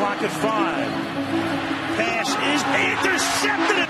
clock at five. Pass is intercepted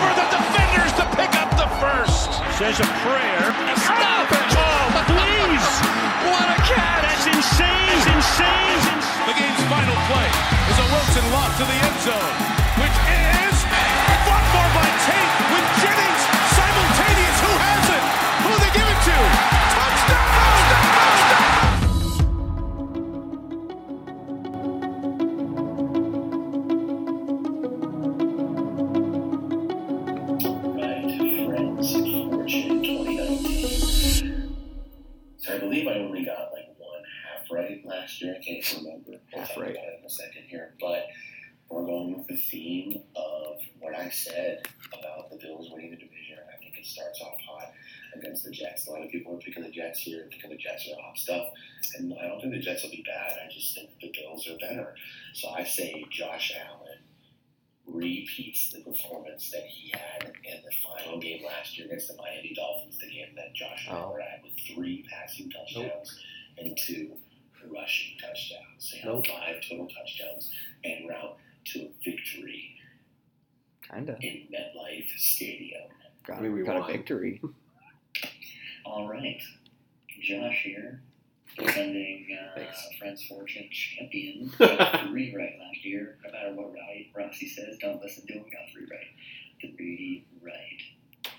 Says a prayer. Stop it. Oh, please. What a catch. That's insane. That's insane. The game's final play is a Wilson lob to the end zone, which is Bills better. So I say Josh Allen repeats the performance that he had in the final game last year against the Miami Dolphins, the game that Josh Oh. Allen had with three passing touchdowns and two rushing touchdowns. So Nope. five total touchdowns and route to a victory Kinda. in MetLife Stadium. Got, I mean, we got a victory. All right, Josh here, defending uh, Friends Fortune champion. Got three right last year. No matter what Rossi, Rossi says, don't listen to him. Got three right. Three right.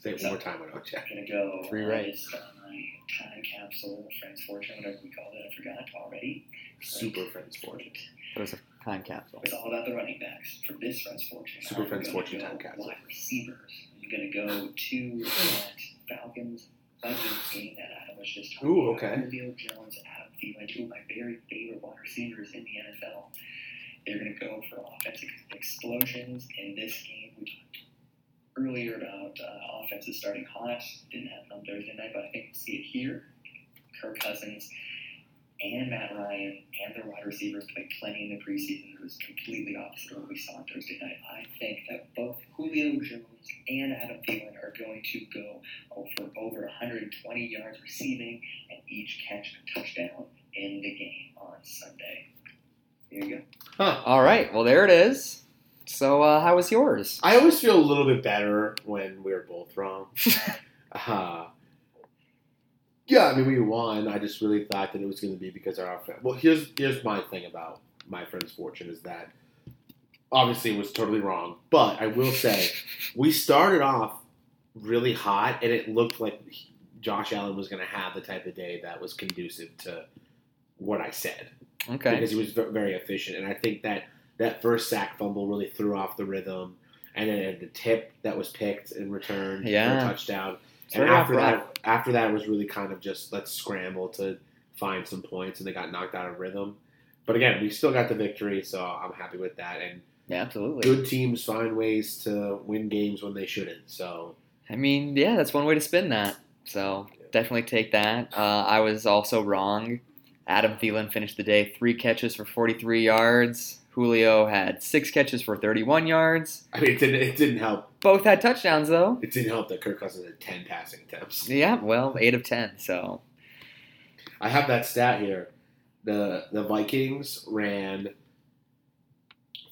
Say it one more time, I don't check. Gonna go Three on right. uh, my time capsule, Friends Fortune, whatever we called it. I forgot already. Super Friends Fortune. It was a time capsule. It's all about the running backs for this Friends Fortune. Super I'm Friends Fortune go time capsule. Wide receivers. I'm gonna go to that Falcons Game that Adam was just talking Ooh, okay. Julio Jones, Adam Thielen, two of my very favorite wide receivers in the NFL. They're gonna go for offensive explosions in this game. We talked earlier about uh, offenses starting hot. Didn't happen on Thursday night, but I think we'll see it here. Kirk Cousins and Matt Ryan and their wide receivers played plenty in the preseason. It was completely opposite of what we saw on Thursday night. I think that both Julio Jones and Adam Thielen are going to go over over 120 yards receiving and each catch a touchdown in the game on Sunday. There you go. All right. Well, there it is. So, uh, how was yours? I always feel a little bit better when we're both wrong. uh, yeah, I mean we won. I just really thought that it was going to be because our offense. Well, here's here's my thing about my friend's fortune is that obviously it was totally wrong, but I will say we started off really hot, and it looked like Josh Allen was going to have the type of day that was conducive to what I said Okay. because he was very efficient. And I think that that first sack fumble really threw off the rhythm. And then the tip that was picked and returned for a touchdown. And after that, after that was really kind of just let's scramble to find some points, and they got knocked out of rhythm. But again, we still got the victory, so I'm happy with that. And Yeah, absolutely. good teams find ways to win games when they shouldn't. So I mean, yeah, that's one way to spin that. So definitely take that. Uh, I was also wrong. Adam Thielen finished the day three catches for 43 yards. Julio had six catches for 31 yards. I mean, it didn't it didn't help. Both had touchdowns though. It didn't help that Kirk Cousins had ten passing attempts. Yeah, well, eight of ten. So I have that stat here. The the Vikings ran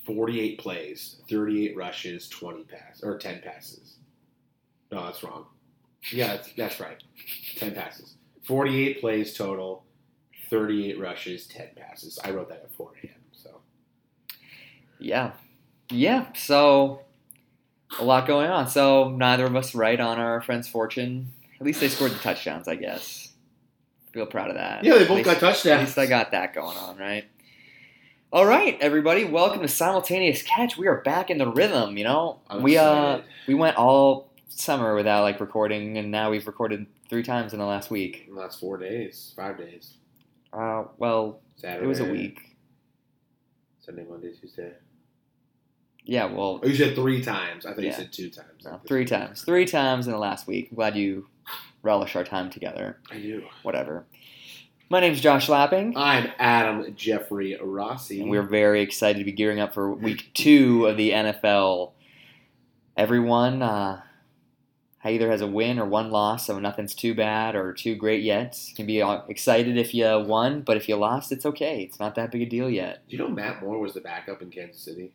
48 plays, 38 rushes, 20 pass or 10 passes. No, that's wrong. Yeah, that's, that's right. 10 passes. 48 plays total, 38 rushes, 10 passes. I wrote that at 4 a.m. So yeah, yeah. So a lot going on. So neither of us right on our friend's fortune. At least they scored the touchdowns, I guess. Feel proud of that. Yeah, they both least- got touchdowns. At least I got that going on, right? All right, everybody, welcome to simultaneous catch. We are back in the rhythm. You know, I'm we uh we went all summer without like recording, and now we've recorded three times in the last week. In the last four days, five days. Uh, well, Saturday. it was a week. Sunday, Monday, Tuesday. Yeah, well, Oh, you said three times. I thought you said two times. no, three times, three times in the last week. I'm glad you relish our time together. I do. Whatever. My name's Josh Lapping. I'm Adam Jeffrey Rossi. And we're very excited to be gearing up for week two of the NFL. Everyone uh, either has a win or one loss, so nothing's too bad or too great yet. You can be uh, excited if you won, but if you lost, it's okay. It's not that big a deal yet. Do you know Matt Moore was the backup in Kansas City?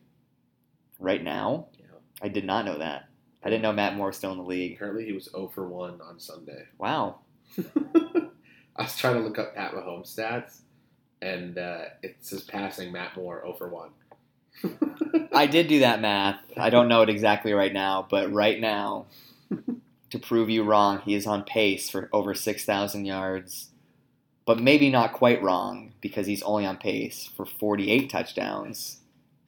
Right now, Yeah. I did not know that. I didn't know Matt Moore was still in the league. Apparently, he was 0 for 1 on Sunday. Wow. I was trying to look up Pat Mahomes stats, and uh, it says passing Matt Moore 0 for 1. I did do that math. I don't know it exactly right now, but right now, to prove you wrong, he is on pace for over 6,000 yards. But maybe not quite wrong because he's only on pace for 48 touchdowns.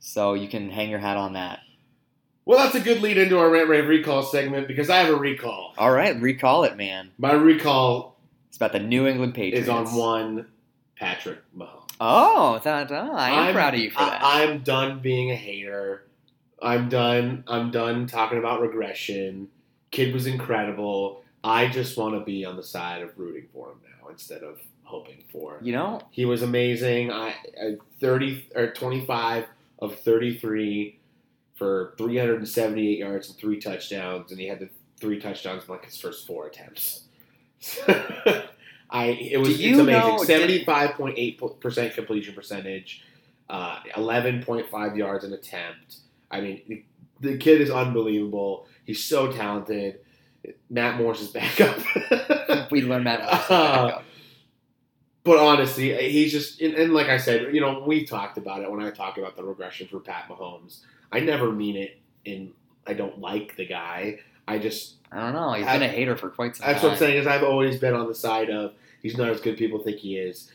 So you can hang your hat on that. Well, that's a good lead into our rant rave recall segment because I have a recall. All right, recall it, man. My recall It's about the New England Patriots. is on one Patrick Mahomes. Oh, that, oh I am I'm- proud of you for that. I, am done being a hater. I'm done. I'm done talking about regression. Kid was incredible. I just want to be on the side of rooting for him now instead of hoping for. you know, He was amazing. I, I 30 or 25 of 33 for 378 yards and three touchdowns, and he had the three touchdowns in like his first four attempts. I it was it's amazing. Seventy five point eight percent completion percentage, uh, eleven point five yards an attempt. I mean, the, the kid is unbelievable. He's so talented. Matt Morris is back up. we learned. Uh, But honestly, eh, he's just and, and like I said, you know, we talked about it when I talk about the regression for Pat Mahomes. I never mean it in I don't like the guy. I just I don't know. He's I- been a hater for quite some that's time. what I'm saying is I've always been on the side of he's not as good as people think he is.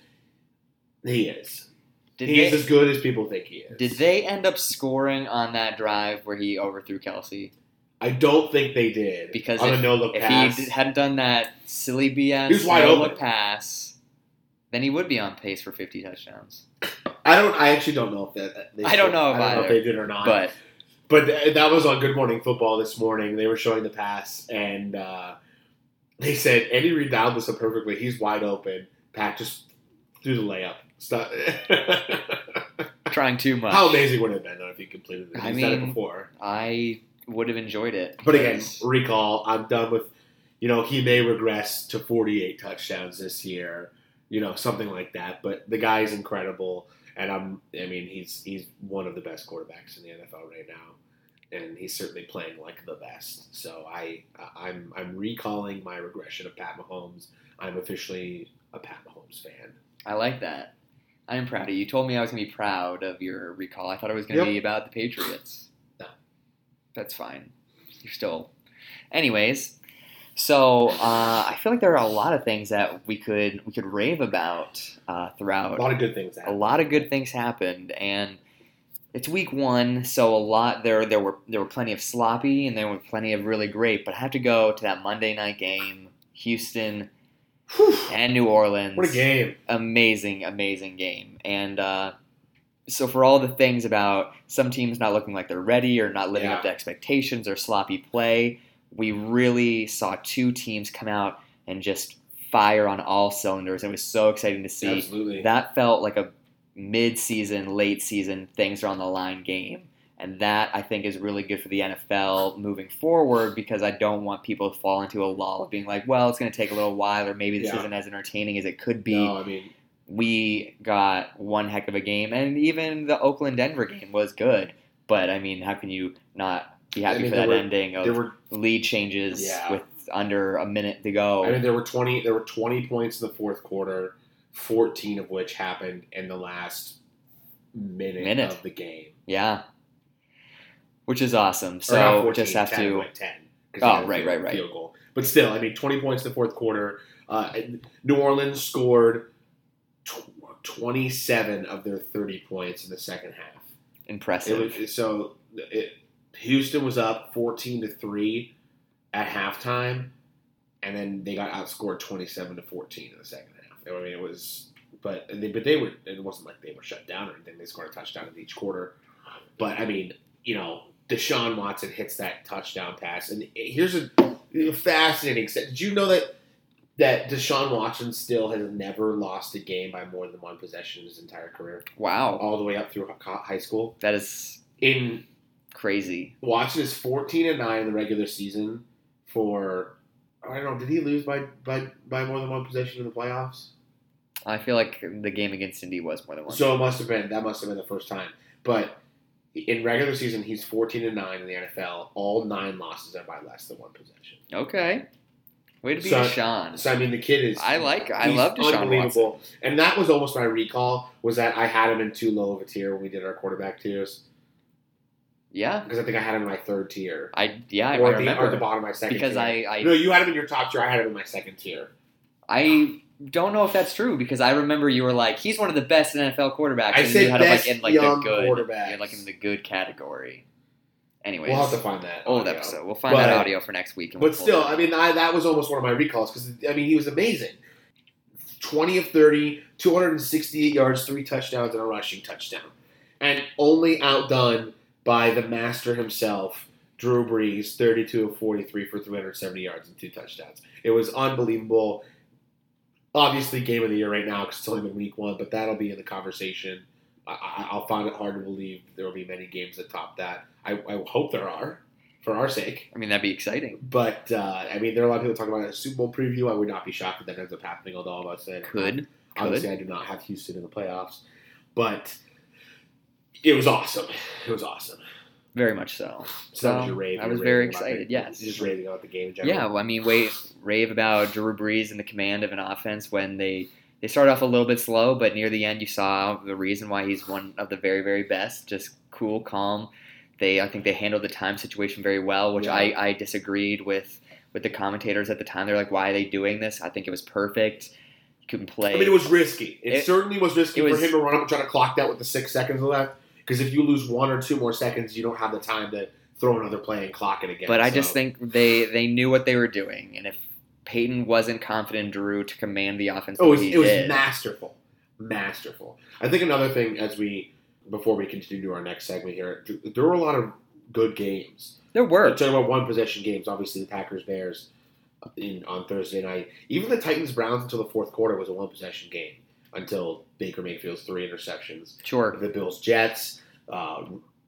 He is. Did He's they, as good as people think he is. Did they end up scoring on that drive where he overthrew Kelce? I don't think they did Because on if, a no look if he hadn't done that silly BS He was wide no open. look pass, then he would be on pace for 50 touchdowns. I don't. I actually don't know if that. They I don't know I don't know if they did or not. But But th- that was on Good Morning Football this morning. They were showing the pass, and uh, they said Andy Reid dialed this up perfectly. He's wide open. Pat just threw the layup. Stop. trying too much. How amazing would it have been though if he completed it? I done it before. I would have enjoyed it. But again, recall. I'm done with. You know, he may regress to 48 touchdowns this year. You know, something like that. But the guy is incredible, and I'm. I mean, he's he's one of the best quarterbacks in the NFL right now, and he's certainly playing like the best. So I, I'm I'm recalling my regression of Pat Mahomes. I'm officially a Pat Mahomes fan. I like that. I am proud of you. You told me I was going to be proud of your recall. I thought it was going to Yep. be about the Patriots. No. That's fine. You're still. Anyways, so uh, I feel like there are a lot of things that we could we could rave about uh, A throughout. lot of good things. A lot of good things happened, and it's week one, so a lot there there were there were plenty of sloppy and there were plenty of really great. But I have to go to that Monday night game, Houston Whew. and New Orleans What a game! amazing, amazing game. And uh, so, for all the things about some teams not looking like they're ready or not living Yeah. up to expectations or sloppy play, we really saw two teams come out and just fire on all cylinders. It was so exciting to see. Absolutely. That felt like a mid-season, late-season, things are on the line game. And that I think is really good for the NFL moving forward because I don't want people to fall into a lull of being like, well, it's going to take a little while, or maybe this Yeah. isn't as entertaining as it could be no, I mean, we got one heck of a game, and even the Oakland Denver game was good. But I mean, how can you not be happy I mean, for that were- ending of there were lead changes Yeah. with under a minute to go? I mean, there were twenty. There were twenty points in the fourth quarter, fourteen of which happened in the last minute, Minute. of the game. yeah, which is awesome. So 14, just have 10, to. ten. Oh, they had a right, right, right. Field goal, But still, I mean, 20 points in the fourth quarter. Uh, New Orleans scored tw- 27 of their 30 points in the second half. Impressive. It was, so it, Houston was up 14 to 3 at halftime, and then they got outscored 27 to 14 in the second half. I mean, it was, but they, but they were. It wasn't like they were shut down or anything. They scored a touchdown in each quarter. But I mean, you know, Deshaun Watson hits that touchdown pass, and here's a fascinating. set. Did you know that that Deshaun Watson still has never lost a game by more than one possession in his entire career, wow. all the way up through high school? That is In crazy. Watson is 14 and 9 in the regular season for I don't know, did he lose by by, by more than one possession in the playoffs? I feel like the game against Indy was more than one. So it must have been that must have been the first time. But in regular season he's 14 and 9 in the NFL. All 9 losses are by less than one possession. okay. Way to be So- Deshaun. So I mean the kid is I like. I love Deshaun Watson. unbelievable. And that was almost my recall was that I had him in too low of a tier when we did our quarterback tiers Yeah. because I think I had him in my third tier. I yeah. I or, at the, or the bottom of my second because tier. I I, No, you had him in your top tier. I had him in my second tier. I don't know if that's true because I remember you were like he's one of the best NFL quarterbacks. I and said you had him best like in like young the good. quarterbacks. You had like in the good category. Anyways, We'll have to find that. old audio. episode. We'll find But- that audio for next week. and But we'll still, I mean, I, that was almost one of my recalls because I mean, he was amazing. Twenty of 30, 268 yards, three touchdowns, and a rushing touchdown, and only outdone by the master himself, Drew Brees, 32 of 43 for 370 yards and two touchdowns. It was unbelievable. Obviously, game of the year right now because it's only been week one, but that'll be in the conversation. I, I, I'll find it hard to believe there will be many games that top that. I, I hope there are, for our sake. I mean that'd be exciting. But uh, I mean, there are a lot of people talking about a Super Bowl preview. I would not be shocked if that ends up happening. Although all of us said Could obviously could I do not have Houston in the playoffs, but it was awesome. It was awesome. very much so. So that was your rave. I was um, very raving about excited, the- yes. just raving about the game. In general. Yeah, well, I mean, wait, rave about Drew Brees and the command of an offense when they they started off a little bit slow, but near the end you saw the reason why he's one of the very very best. Just cool, calm. They I think they handled the time situation very well, which Yeah. I, I disagreed with with the commentators at the time. They're like, why are they doing this? I think it was perfect. You couldn't play. I mean, it was risky. It, It- certainly was risky was- for him to run up and try to clock that with the six seconds left. Because if you lose one or two more seconds, you don't have the time to throw another play and clock it again. But I So- just think they they knew what they were doing, and if Payton wasn't confident in Drew to command the offense, Oh, it was, it was did, masterful, masterful. I think another thing as we before we continue to our next segment here, there were a lot of good games. there We're were talking about one possession games. Obviously, the Packers Bears in on Thursday night. Even the Titans Browns until the fourth quarter was a one possession game until Baker Mayfield's three interceptions. sure. The Bills Jets, uh,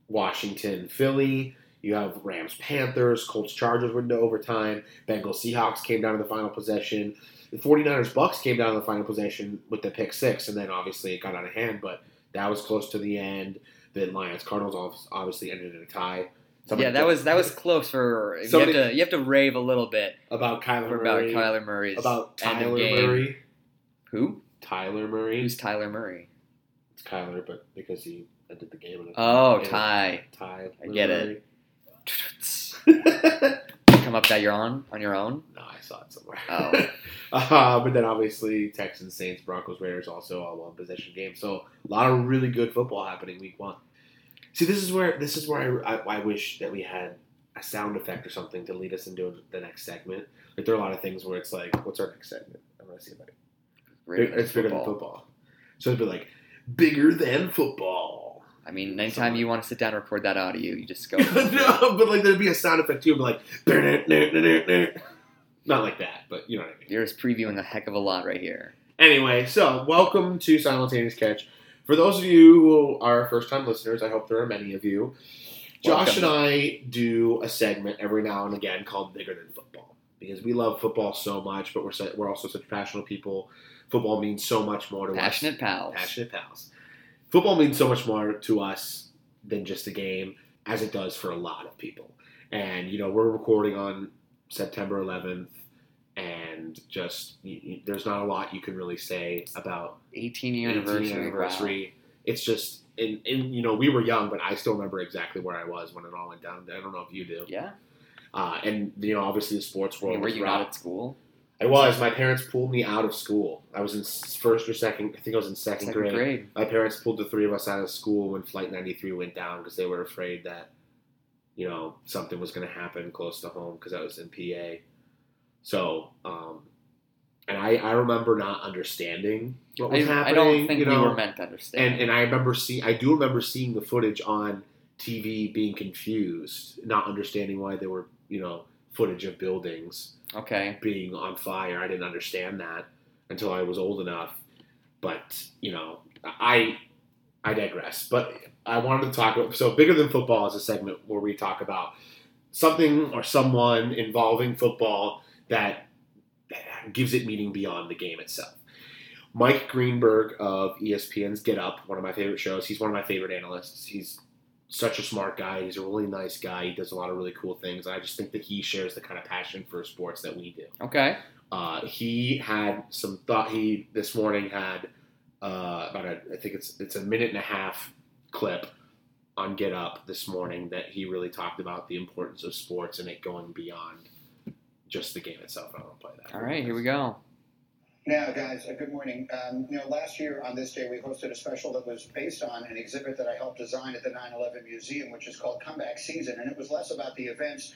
Washington Philly. You have Rams Panthers, Colts Chargers went into overtime. Bengals Seahawks came down to the final possession. The 49ers Bucs came down to the final possession with the pick six, and then obviously it got out of hand, but that was close to the end. The Lions Cardinals obviously ended in a tie. Somebody yeah, that was that was close for you have to you have to rave a little bit about Kyler for about Murray. Kyler Murray's about Tyler. Murray. Who? Tyler Murray. Who's Tyler Murray? It's Kyler, but because he ended the game in Oh, a Ty. Ty. I get it. Come up that you're on on your own. No, I saw it somewhere. Oh. uh, but then obviously Texans, Saints, Broncos, Raiders also all one possession game. So a lot of really good football happening week one. See, this is where this is where I, I, I wish that we had a sound effect or something to lead us into the next segment. Like there are a lot of things where it's like, what's our next segment? I'm gonna see if I Bigger it's bigger than football. So it'd be like bigger than football. I mean, anytime you want to sit down and record that audio, you just go. no, but like there'd be a sound effect too, but like not like that, but you know what I mean. You're just previewing a heck of a lot right here. Anyway, so welcome to Simultaneous Catch. For those of you who are first time listeners, I hope there are many of you. Josh Welcome. and I do a segment every now and again called Bigger Than Football because we love football so much, but we're we're also such passionate people. Football means so much more to us. Passionate pals. Passionate pals. Football means so much more to us than just a game, as it does for a lot of people. And you know, we're recording on September 11th, and just you, you- there's not a lot you can really say about 18 year 18 anniversary. wow. It's just, and, and you know, we were young, but I still remember exactly where I was when it all went down. I don't know if you do. Yeah. Uh, and you know, obviously the sports world. Were you not at school? I was. My parents pulled me out of school. I was in first or second. I think I was in second, Second grade. grade. My parents pulled the three of us out of school when Flight 93 went down because they were afraid that, you know, something was going to happen close to home because I was in PA. So, um, and I, I remember not understanding what was I, I don't think you we were meant to understand. and and I remember seeing I do remember seeing the footage on TV being confused, not understanding why they were you know footage of buildings okay. being on fire. I didn't understand that until I was old enough. But you know, I I digress. But I wanted to talk about so bigger than football is a segment where we talk about something or someone involving football that gives it meaning beyond the game itself. Mike Greenberg of ESPN's Get Up, one of my favorite shows. He's one of my favorite analysts. He's such a smart guy. He's a really nice guy. He does a lot of really cool things. I just think that he shares the kind of passion for sports that we do. Okay. Uh, he had some thought. He this morning had uh, about a I think it's it's a minute and a half clip on Get Up this morning that he really talked about the importance of sports and it going beyond just the game itself. I want to play that. All right. Here we go. Now, guys, uh, good morning. Um, you know, last year on this day, we hosted a special that was based on an exhibit that I helped design at the 9 11 Museum, which is called Comeback Season. And it was less about the events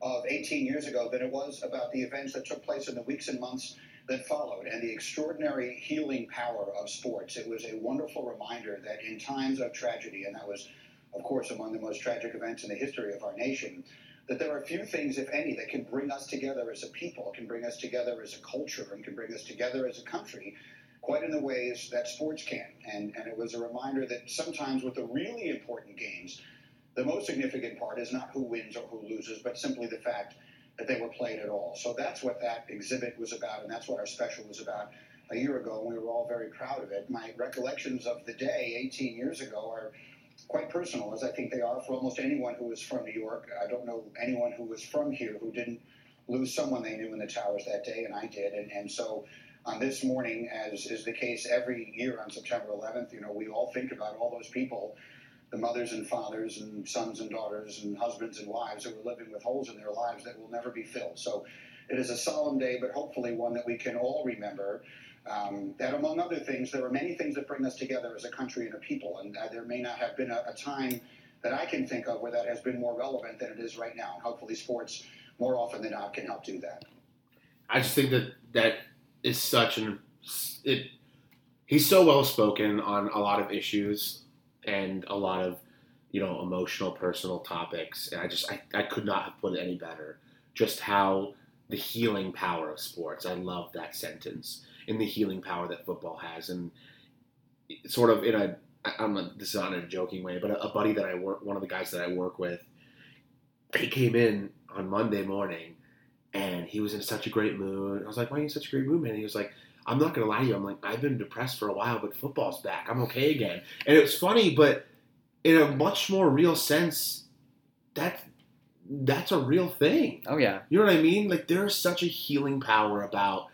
of 18 years ago than it was about the events that took place in the weeks and months that followed and the extraordinary healing power of sports. It was a wonderful reminder that in times of tragedy, and that was, of course, among the most tragic events in the history of our nation, that there are few things, if any, that can bring us together as a people, can bring us together as a culture, and can bring us together as a country quite in the ways that sports can. And, and it was a reminder that sometimes with the really important games, the most significant part is not who wins or who loses, but simply the fact that they were played at all. So that's what that exhibit was about, and that's what our special was about a year ago, and we were all very proud of it. My recollections of the day 18 years ago are quite personal, as I think they are for almost anyone who was from New York. I don't know anyone who was from here who didn't lose someone they knew in the towers that day, and I did. And, and so on this morning, as is the case every year on September 11th, you know, we all think about all those people, the mothers and fathers and sons and daughters and husbands and wives who are living with holes in their lives that will never be filled. So it is a solemn day, but hopefully one that we can all remember. Um, that among other things, there are many things that bring us together as a country and a people, and uh, there may not have been a, a time that I can think of where that has been more relevant than it is right now. And hopefully, sports more often than not can help do that. I just think that that is such an it. He's so well spoken on a lot of issues and a lot of you know emotional, personal topics, and I just I, I could not have put it any better. Just how the healing power of sports. I love that sentence and the healing power that football has, and sort of in a, I'm not, this is not in a joking way, but a, a buddy that I work, one of the guys that I work with, he came in on Monday morning and he was in such a great mood. I was like, "Why are you in such a great mood, man?" He was like, "I'm not gonna lie to you. I'm like, I've been depressed for a while, but football's back. I'm okay again." And it was funny, but in a much more real sense, that that's a real thing. Oh yeah. You know what I mean? Like there's such a healing power about.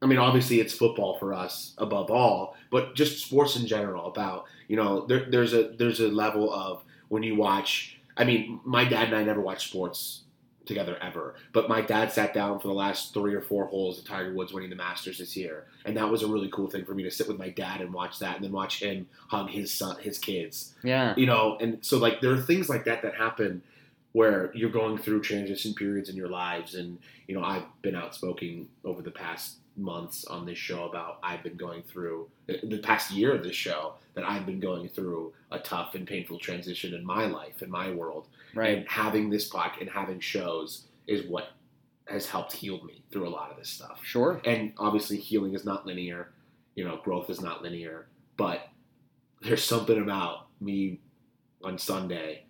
I mean, obviously it's football for us above all, but just sports in general. About you know, there, there's a there's a level of when you watch. I mean, my dad and I never watched sports together ever, but my dad sat down for the last three or four holes of Tiger Woods winning the Masters this year, and that was a really cool thing for me to sit with my dad and watch that, and then watch him hug his son, his kids Yeah. you know and so like there are things like that that happen where you're going through transition periods in your lives and you know i've been outspoken over the past months on this show about i've been going through the past year of this show that i've been going through a tough and painful transition in my life in my world. Right. and having this podcast and having shows is what has helped heal me through a lot of this stuff. Sure. and obviously healing is not linear. You know growth is not linear. But there's something about me on sunday.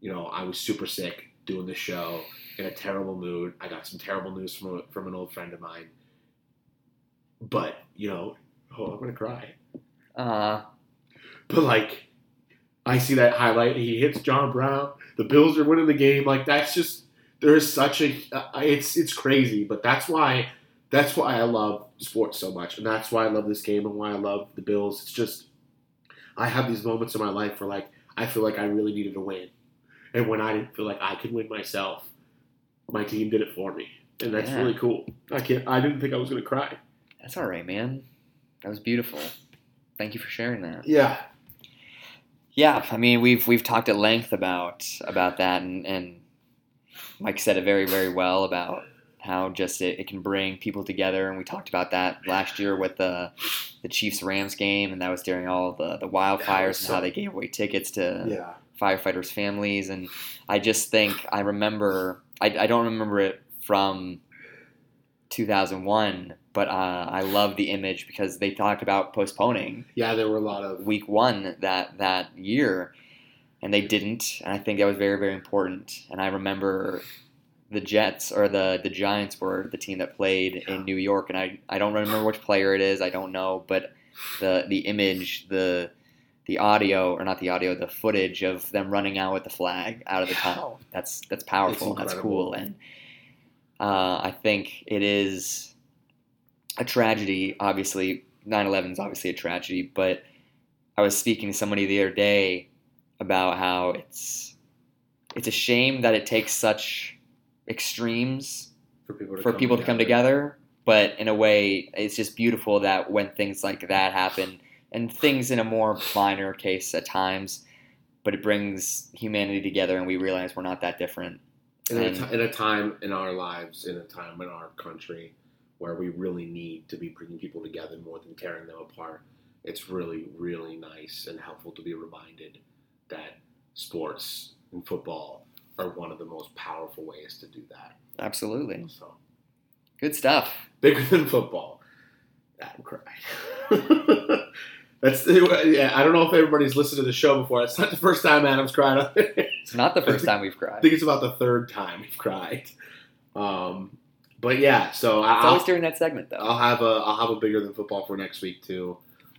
You know i was super sick doing the show in a terrible mood. I got some terrible news from, a, from an old friend of mine but you know oh i'm gonna cry Uh. but like i see that highlight he hits john brown the bills are winning the game like that's just there's such a uh, it's it's crazy but that's why that's why i love sports so much and that's why i love this game and why i love the bills it's just i have these moments in my life where like i feel like i really needed to win and when i didn't feel like i could win myself my team did it for me, and that's Yeah. really cool. I can't. I didn't think I was gonna cry. That's all right, man. That was beautiful. Thank you for sharing that. Yeah, Yeah, I mean we've we've talked at length about about that, and, and Mike said it very very well about how just it, it can bring people together, and we talked about that last year with the the Chiefs Rams game, and that was during all the the wildfires and how they gave away tickets to yeah. firefighters' families, and I just think I remember I, I don't remember it from 2001, but uh, I love the image because they talked about postponing Yeah, there were a lot of week one that that year, and they didn't, and I think that was very very important. And I remember the Jets or the the Giants were the team that played in New York, and I I don't remember which player it is, I don't know, but the the image the the audio or not the audio the footage of them running out with the flag out of the tunnel. That's that's powerful that's cool and uh, I think it is a tragedy obviously 9-11 is obviously a tragedy but I was speaking to somebody the other day about how it's it's a shame that it takes such extremes for people to for come people to come together. But in a way, it's just beautiful that when things like that happen, and things in a more minor case at times, but it brings humanity together, and we realize we're not that different. in And- ti- in a time in our lives, in a time in our country where we really need to be bringing people together more than tearing them apart. It's really, really nice and helpful to be reminded that sports and football are one of the most powerful ways to do that. Absolutely, So good stuff. bigger than football. Adam cried. That's yeah. I don't know if everybody's listened to the show before. It's not the first time Adam's cried. It's not the first time we've cried. I think it's about the third time we've cried. Um, but yeah, so It's I'll, always during that segment, though. I'll have a I'll have a bigger than football for next week too.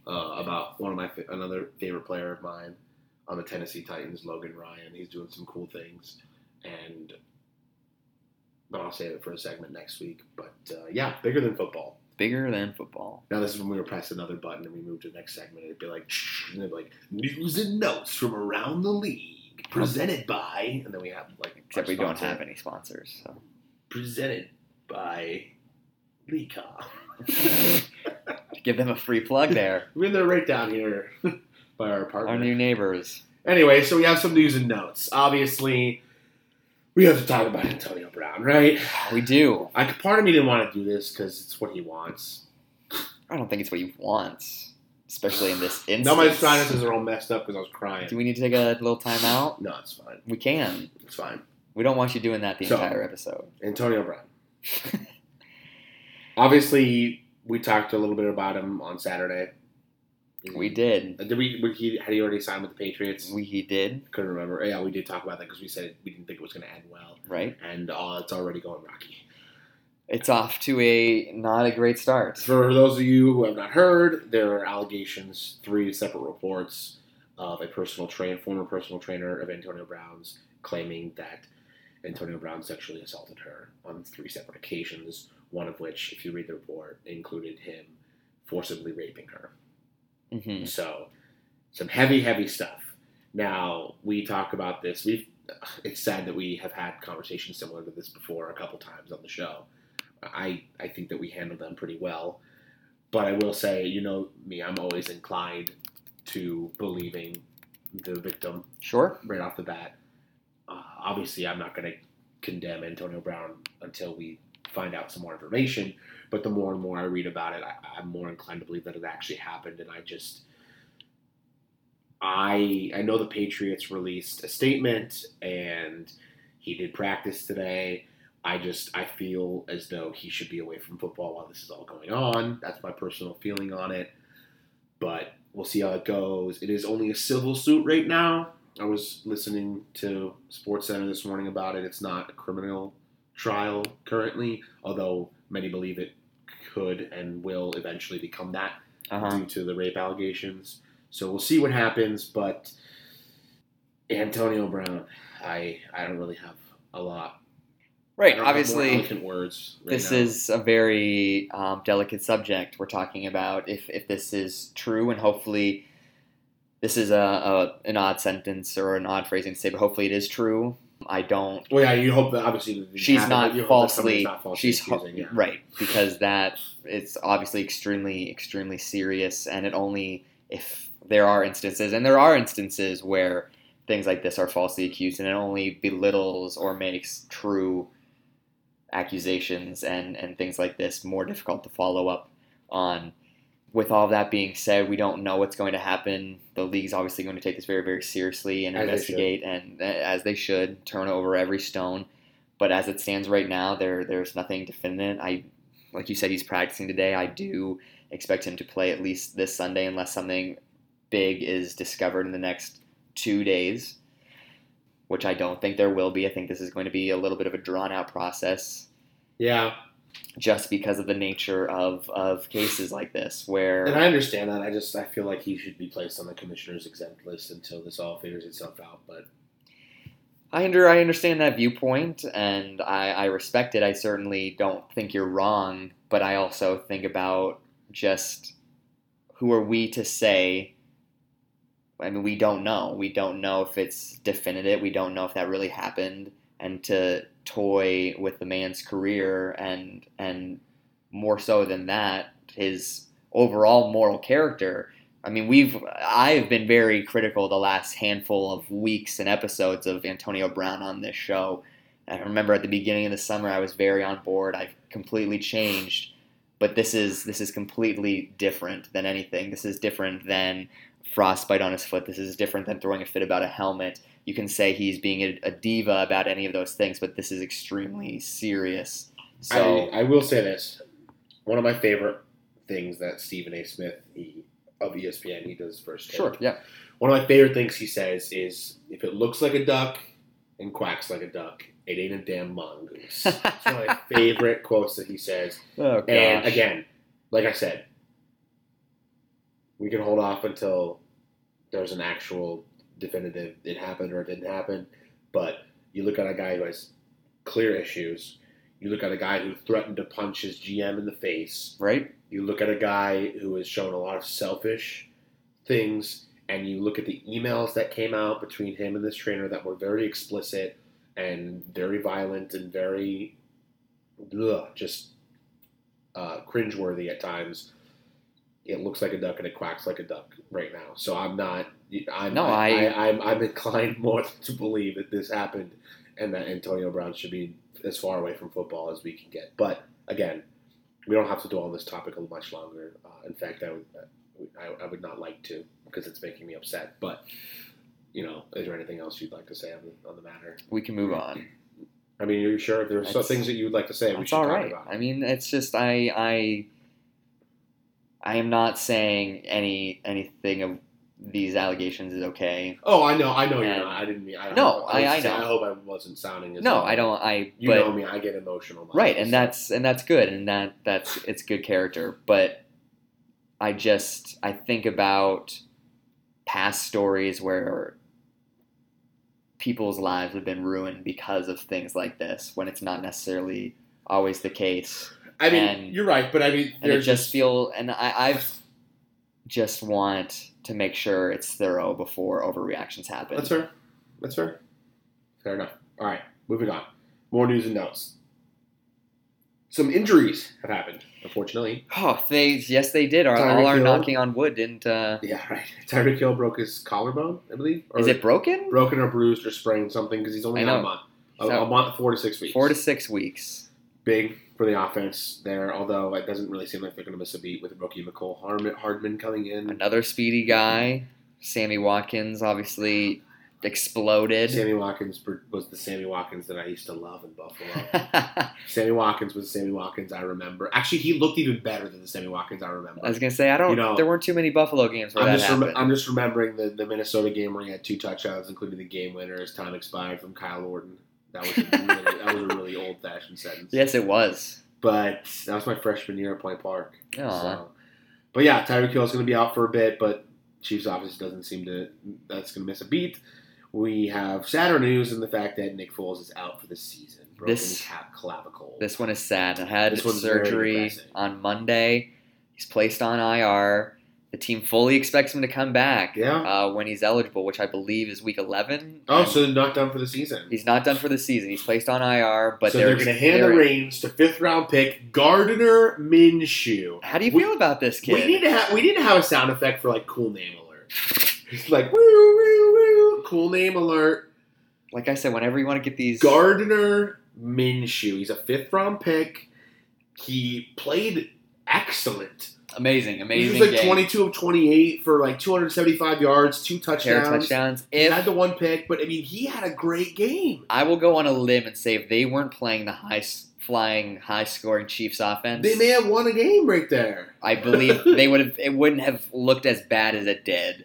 Uh, about one of my fa- another favorite player of mine on the Tennessee Titans, Logan Ryan. He's doing some cool things, and but I'll save it for a segment next week. But uh, yeah, bigger than football. Bigger than football. Now this is when we were press another button and we moved to the next segment. It'd be like, and it'd be like news and notes from around the league, presented by, and then we have like Except we don't have any sponsors. So. presented by Leaca. Give them a free plug there. I mean, they're right down here by our partner. Our new neighbors. Anyway, so we have some news and notes. Obviously, we have to talk about Antonio Brown, right? We do. I, part of me didn't want to do this because it's what he wants. I don't think it's what he wants, especially in this instance. Now my sinuses are all messed up because I was crying. Do we need to take a little time out? No, it's fine. We can. It's fine. We don't want you doing that the So- entire episode. Antonio Brown. Obviously, we talked a little bit about him on Saturday. We did. Uh, Did we? we he, had he already signed with the Patriots? We he did, couldn't remember. Yeah, we did talk about that because we said we didn't think it was going to end well, right? and uh, it's already going rocky. It's off to a not a great start. For those of you who have not heard, there are allegations, three separate reports of a personal trainer, former personal trainer of Antonio Brown's, claiming that Antonio Brown sexually assaulted her on three separate occasions. One of which, if you read the report, included him forcibly raping her. hmm So, some heavy, heavy stuff. Now we talk about this. We've. It's sad that we have had conversations similar to this before a couple times on the show. I I think that we handled them pretty well, but I will say, you know me, I'm always inclined to believing the victim Sure. right off the bat. Obviously, I'm not going to condemn Antonio Brown until we find out some more information. But the more and more I read about it, I, I'm more inclined to believe that it actually happened. And I just, I I know the Patriots released a statement, and he did practice today. I just I feel as though he should be away from football while this is all going on. That's my personal feeling on it. But we'll see how it goes. It is only a civil suit right now. I was listening to Sports Center this morning about it. It's not a criminal trial currently, although many believe it could and will eventually become that Uh-huh. due to the rape allegations. So we'll see what happens. But Antonio Brown, I I don't really have a lot. Right. don't have more Obviously, words. Right this now. is a very um, delicate subject. We're talking about if if this is true, and hopefully, this is a, a an odd sentence or an odd phrasing to say, but hopefully it is true. I don't. Well, yeah, you hope that obviously She's happen, not you hope that falsely. not falsely she's accusing, yeah. right because that it's obviously extremely, extremely serious, and it only if there are instances, and there are instances where things like this are falsely accused, and it only belittles or makes true accusations and and things like this more difficult to follow up on. With all that being said, we don't know what's going to happen. The league's obviously going to take this very, very seriously and As investigate, and as they should, turn over every stone. But as it stands right now, there there's nothing definite. I, like you said, he's practicing today. I do expect him to play at least this Sunday, unless something big is discovered in the next two days, which I don't think there will be. I think this is going to be a little bit of a drawn out process Yeah, just because of the nature of, of cases like this where and I understand that. I just I feel like he should be placed on the commissioner's exempt list until this all figures itself out. But I under I understand that viewpoint and I, I respect it. I certainly don't think you're wrong, but I also think about just who are we to say I mean we don't know. We don't know if it's definitive. We don't know if that really happened and to toy with the man's career and and more so than that, his overall moral character. I mean, we've I've been very critical the last handful of weeks and episodes of Antonio Brown on this show. I remember at the beginning of the summer I was very on board. I've completely changed, but this is this is completely different than anything. This is different than frostbite on his foot. This is different than throwing a fit about a helmet. You can say he's being a, a diva about any of those things, but this is extremely serious. So I, I will say this: one of my favorite things that Stephen A. Smith he, of ESPN he does first. take. sure, yeah. One of my favorite things he says is, "If it looks like a duck and quacks like a duck, it ain't a damn mongoose." It's one of my favorite quotes that he says. Oh gosh. And again, like I said, we can hold off until there's an actual definitive it happened or it didn't happen. But you look at a guy who has clear issues. You look at a guy who threatened to punch his GM in the face. right? You look at a guy who has shown a lot of selfish things, and you look at the emails that came out between him and this trainer that were very explicit and very violent and very ugh, just uh, cringeworthy at times. It looks like a duck and it quacks like a duck right now. So I'm not. I'm, No, I, I- I, I'm, I'm inclined more to believe that this happened and that Antonio Brown should be as far away from football as we can get. But again, we don't have to dwell on this topic much longer. Uh, in fact, I would, I, I would not like to because it's making me upset. But you know, is there anything else you'd like to say on the, on the matter? We can move on. I mean, are you sure if there's some things that you would like to say? should all talk about. I mean, it's just I I I am not saying any anything of these allegations is okay. Oh, I know, I know you're not. I didn't mean. I, No, I- I saying- know. I hope I wasn't sounding as No, though- I don't. I You but know me. I get emotional. right, and that's and that's good, and that that's it's good character. But I just I think about past stories where people's lives have been ruined because of things like this when it's not necessarily always the case. I mean, and- you're right, but I mean, and it there's just feel and I, I've just want to make sure it's thorough before overreactions happen. That's fair. That's fair. Fair enough. All right, moving on. More news and notes. Some injuries have happened, unfortunately. Oh, they yes they did. Our, Tyreek all our Hill. knocking on wood didn't. Uh, Yeah, right. Tyreek Hill broke his collarbone, I believe. Or is it broken? broken or bruised or sprained something? Because he's only I a month. A, So- a month, four to six weeks. Four to six weeks. big for the offense there. Although it doesn't really seem like they're going to miss a beat with rookie Mecole Hardman, coming in. Another speedy guy. Sammy Watkins obviously exploded. Sammy Watkins was the Sammy Watkins that I used to love in Buffalo. Sammy Watkins was the Sammy Watkins I remember. Actually, he looked even better than the Sammy Watkins I remember. I was gonna say I don't. You know, there weren't too many Buffalo games where I'm that just, rem- I'm just remembering the, the Minnesota game where he had two touchdowns, including the game winner as time expired from Kyle Orton. That was a really, that was a really old fashioned sentence. yes, it was. But that was my freshman year at Point Park. So, but yeah, Tyreek Hill is going to be out for a bit, but Chiefs obviously doesn't seem to that's going to miss a beat. We have sadder news in the fact that Nick Foles is out for the season. Broken This- cap clavicle. This one is sad. I had surgery on Monday. He's placed on IR. The team fully expects him to come back Yeah. uh, when he's eligible, which I believe is week 11. Oh, And so they're not done for the season. he's not done for the season. He's placed on IR, but so they're going to hand the reins to fifth round pick Gardner Minshew. How do you We- feel about this kid? We need to have we need to have a sound effect for like cool name alert. It's like woo woo woo cool name alert. like I said, whenever you want to get these, Gardner Minshew. He's a fifth round pick. He played excellent. Amazing, amazing. He was like game. 22 of 28 for like 275 yards, two pair touchdowns. of touchdowns. He had the one pick, but I mean, he had a great game. I will go on a limb and say if they weren't playing the high flying, high scoring Chiefs offense, They may have won a game right there. I believe they would have. It wouldn't have looked as bad as it did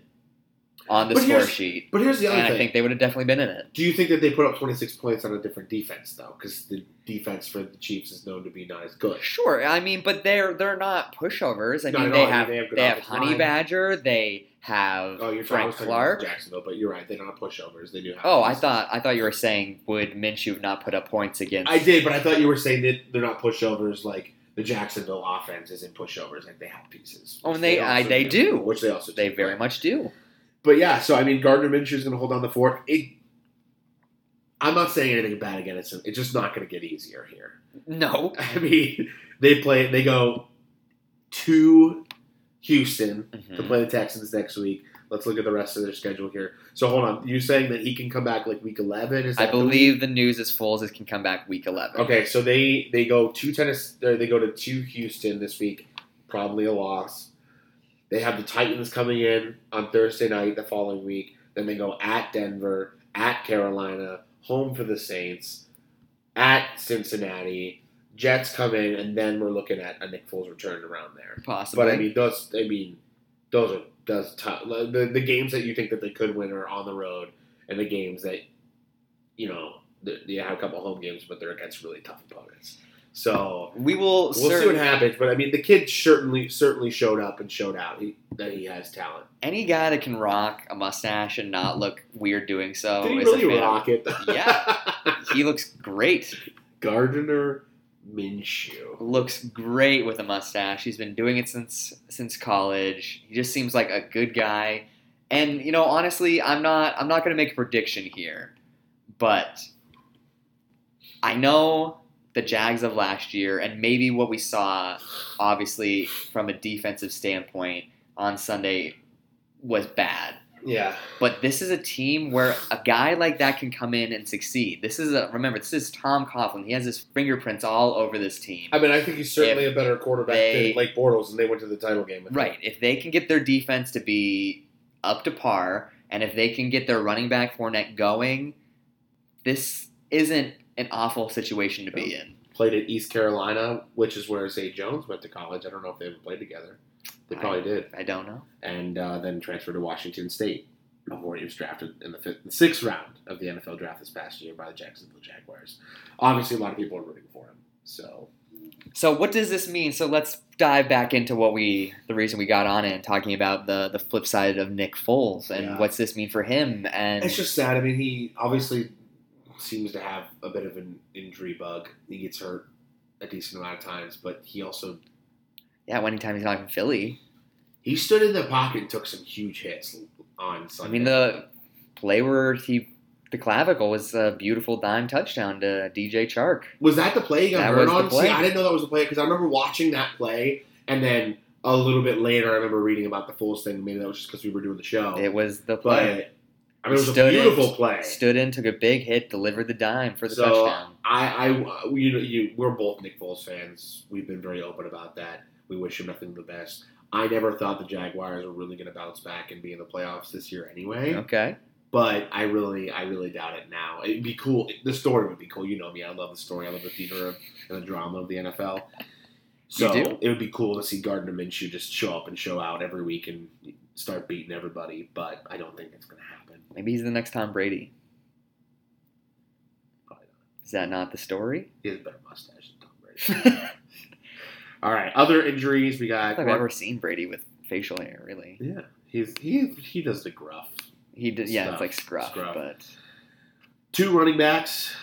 on the But score sheet, But here's the other and I think they would have definitely been in it. Do you think that they put up 26 points on a different defense though? Because the defense for the Chiefs is known to be not as good. Sure, I mean, but they're they're not pushovers. I Not mean, they all. I mean, have they they have have, good offensive Honey line. Badger, they have Oh, you're Frank talking Clark. Jacksonville, but you're right. They're not pushovers. They do have. Oh, I thought I thought you were saying would Minshew not put up points against? I did, but I thought you were saying that they're not pushovers like the Jacksonville offense isn't pushovers. Like they have pieces. Oh, and they- I- they do. Which they also They do. very much do. But yeah, so I mean, Gardner Minshew is going to hold down the fort. It, I'm not saying anything bad again. It's it's just not going to get easier here. No, I mean, they play. They go to Houston to Mhm. play the Texans next week. Let's look at the rest of their schedule here. So hold on, you saying that he can come back like week 11? Is I that the believe the news is full as it can come back week eleven. Okay, so they they go to Tennessee. They go to to Houston this week. Probably a loss. They have the Titans coming in on Thursday night the following week. Then they go at Denver, at Carolina, home for the Saints, at Cincinnati. Jets come in, and then we're looking at a Nick Foles return around there. possibly. But I mean, those I mean, those are those tough. The the games that you think that they could win are on the road, and the games that you know the, you have a couple home games, but they're against really tough opponents. So we will. we'll see what happens. But I mean, the kid certainly certainly showed up and showed out he, that he has talent. Any guy that can rock a mustache and not look weird doing so Did he is really rock it? Yeah. He looks great. Gardner Minshew. Looks great with a mustache. He's been doing it since since college. He just seems like a good guy. And you know, honestly, I'm not I'm not going to make a prediction here, but I know the Jags of last year and maybe what we saw obviously from a defensive standpoint on Sunday was bad. Yeah. But this is a team where a guy like that can come in and succeed. This is a remember, this is Tom Coughlin. He has his fingerprints all over this team. I mean, I think he's certainly a better quarterback they- than Blake Bortles, and they went to the title game. him. Right. If they can get their defense to be up to par, and if they can get their running back Fournette going, this isn't an awful situation to be in. Played at East Carolina, which is where Zay Jones went to college. I don't know if they ever played together. They probably did. I don't know. and uh, then transferred to Washington State before he was drafted in the fifth, the sixth round of the NFL draft this past year by the Jacksonville Jaguars. Obviously, a lot of people are rooting for him. So So what does this mean? So let's dive back into what we the reason we got on it and talking about the the flip side of Nick Foles and Yeah. what's this mean for him and it's just sad. I mean, he obviously seems to have a bit of an injury bug. He gets hurt a decent amount of times, but he also yeah, anytime he's not in Philly. he stood in the pocket and took some huge hits on I mean the play where he the clavicle was a beautiful dime touchdown to DJ Chark. Was that the play he got That hurt on? See, I didn't know that was the play because I remember watching that play, and then a little bit later, I remember reading about the Foles thing. Maybe that was just because we were doing the show. It was the play. but I mean, it was a Stood in- beautiful play. Stood in, took a big hit, delivered the dime for the so touchdown. I, I, uh, you know, you, we're both Nick Foles fans. We've been very open about that. We wish him nothing but the best. I never thought the Jaguars were really going to bounce back and be in the playoffs this year anyway. Okay. But I really, I really doubt it now. It'd be cool. The story would be cool. You know me. I love the story. I love the theater and the drama of the NFL. So it would be cool to see Gardner Minshew just show up and show out every week and start beating everybody. But I don't think it's going to happen. Maybe he's the next Tom Brady. Probably not. Is that not the story? He has a better mustache than Tom Brady. All right. Other injuries we I got. don't think I've ever seen Brady with facial hair, really. Yeah, he's he he does the gruff. He did, yeah, it's like scruff, Scruff. but Two running backs,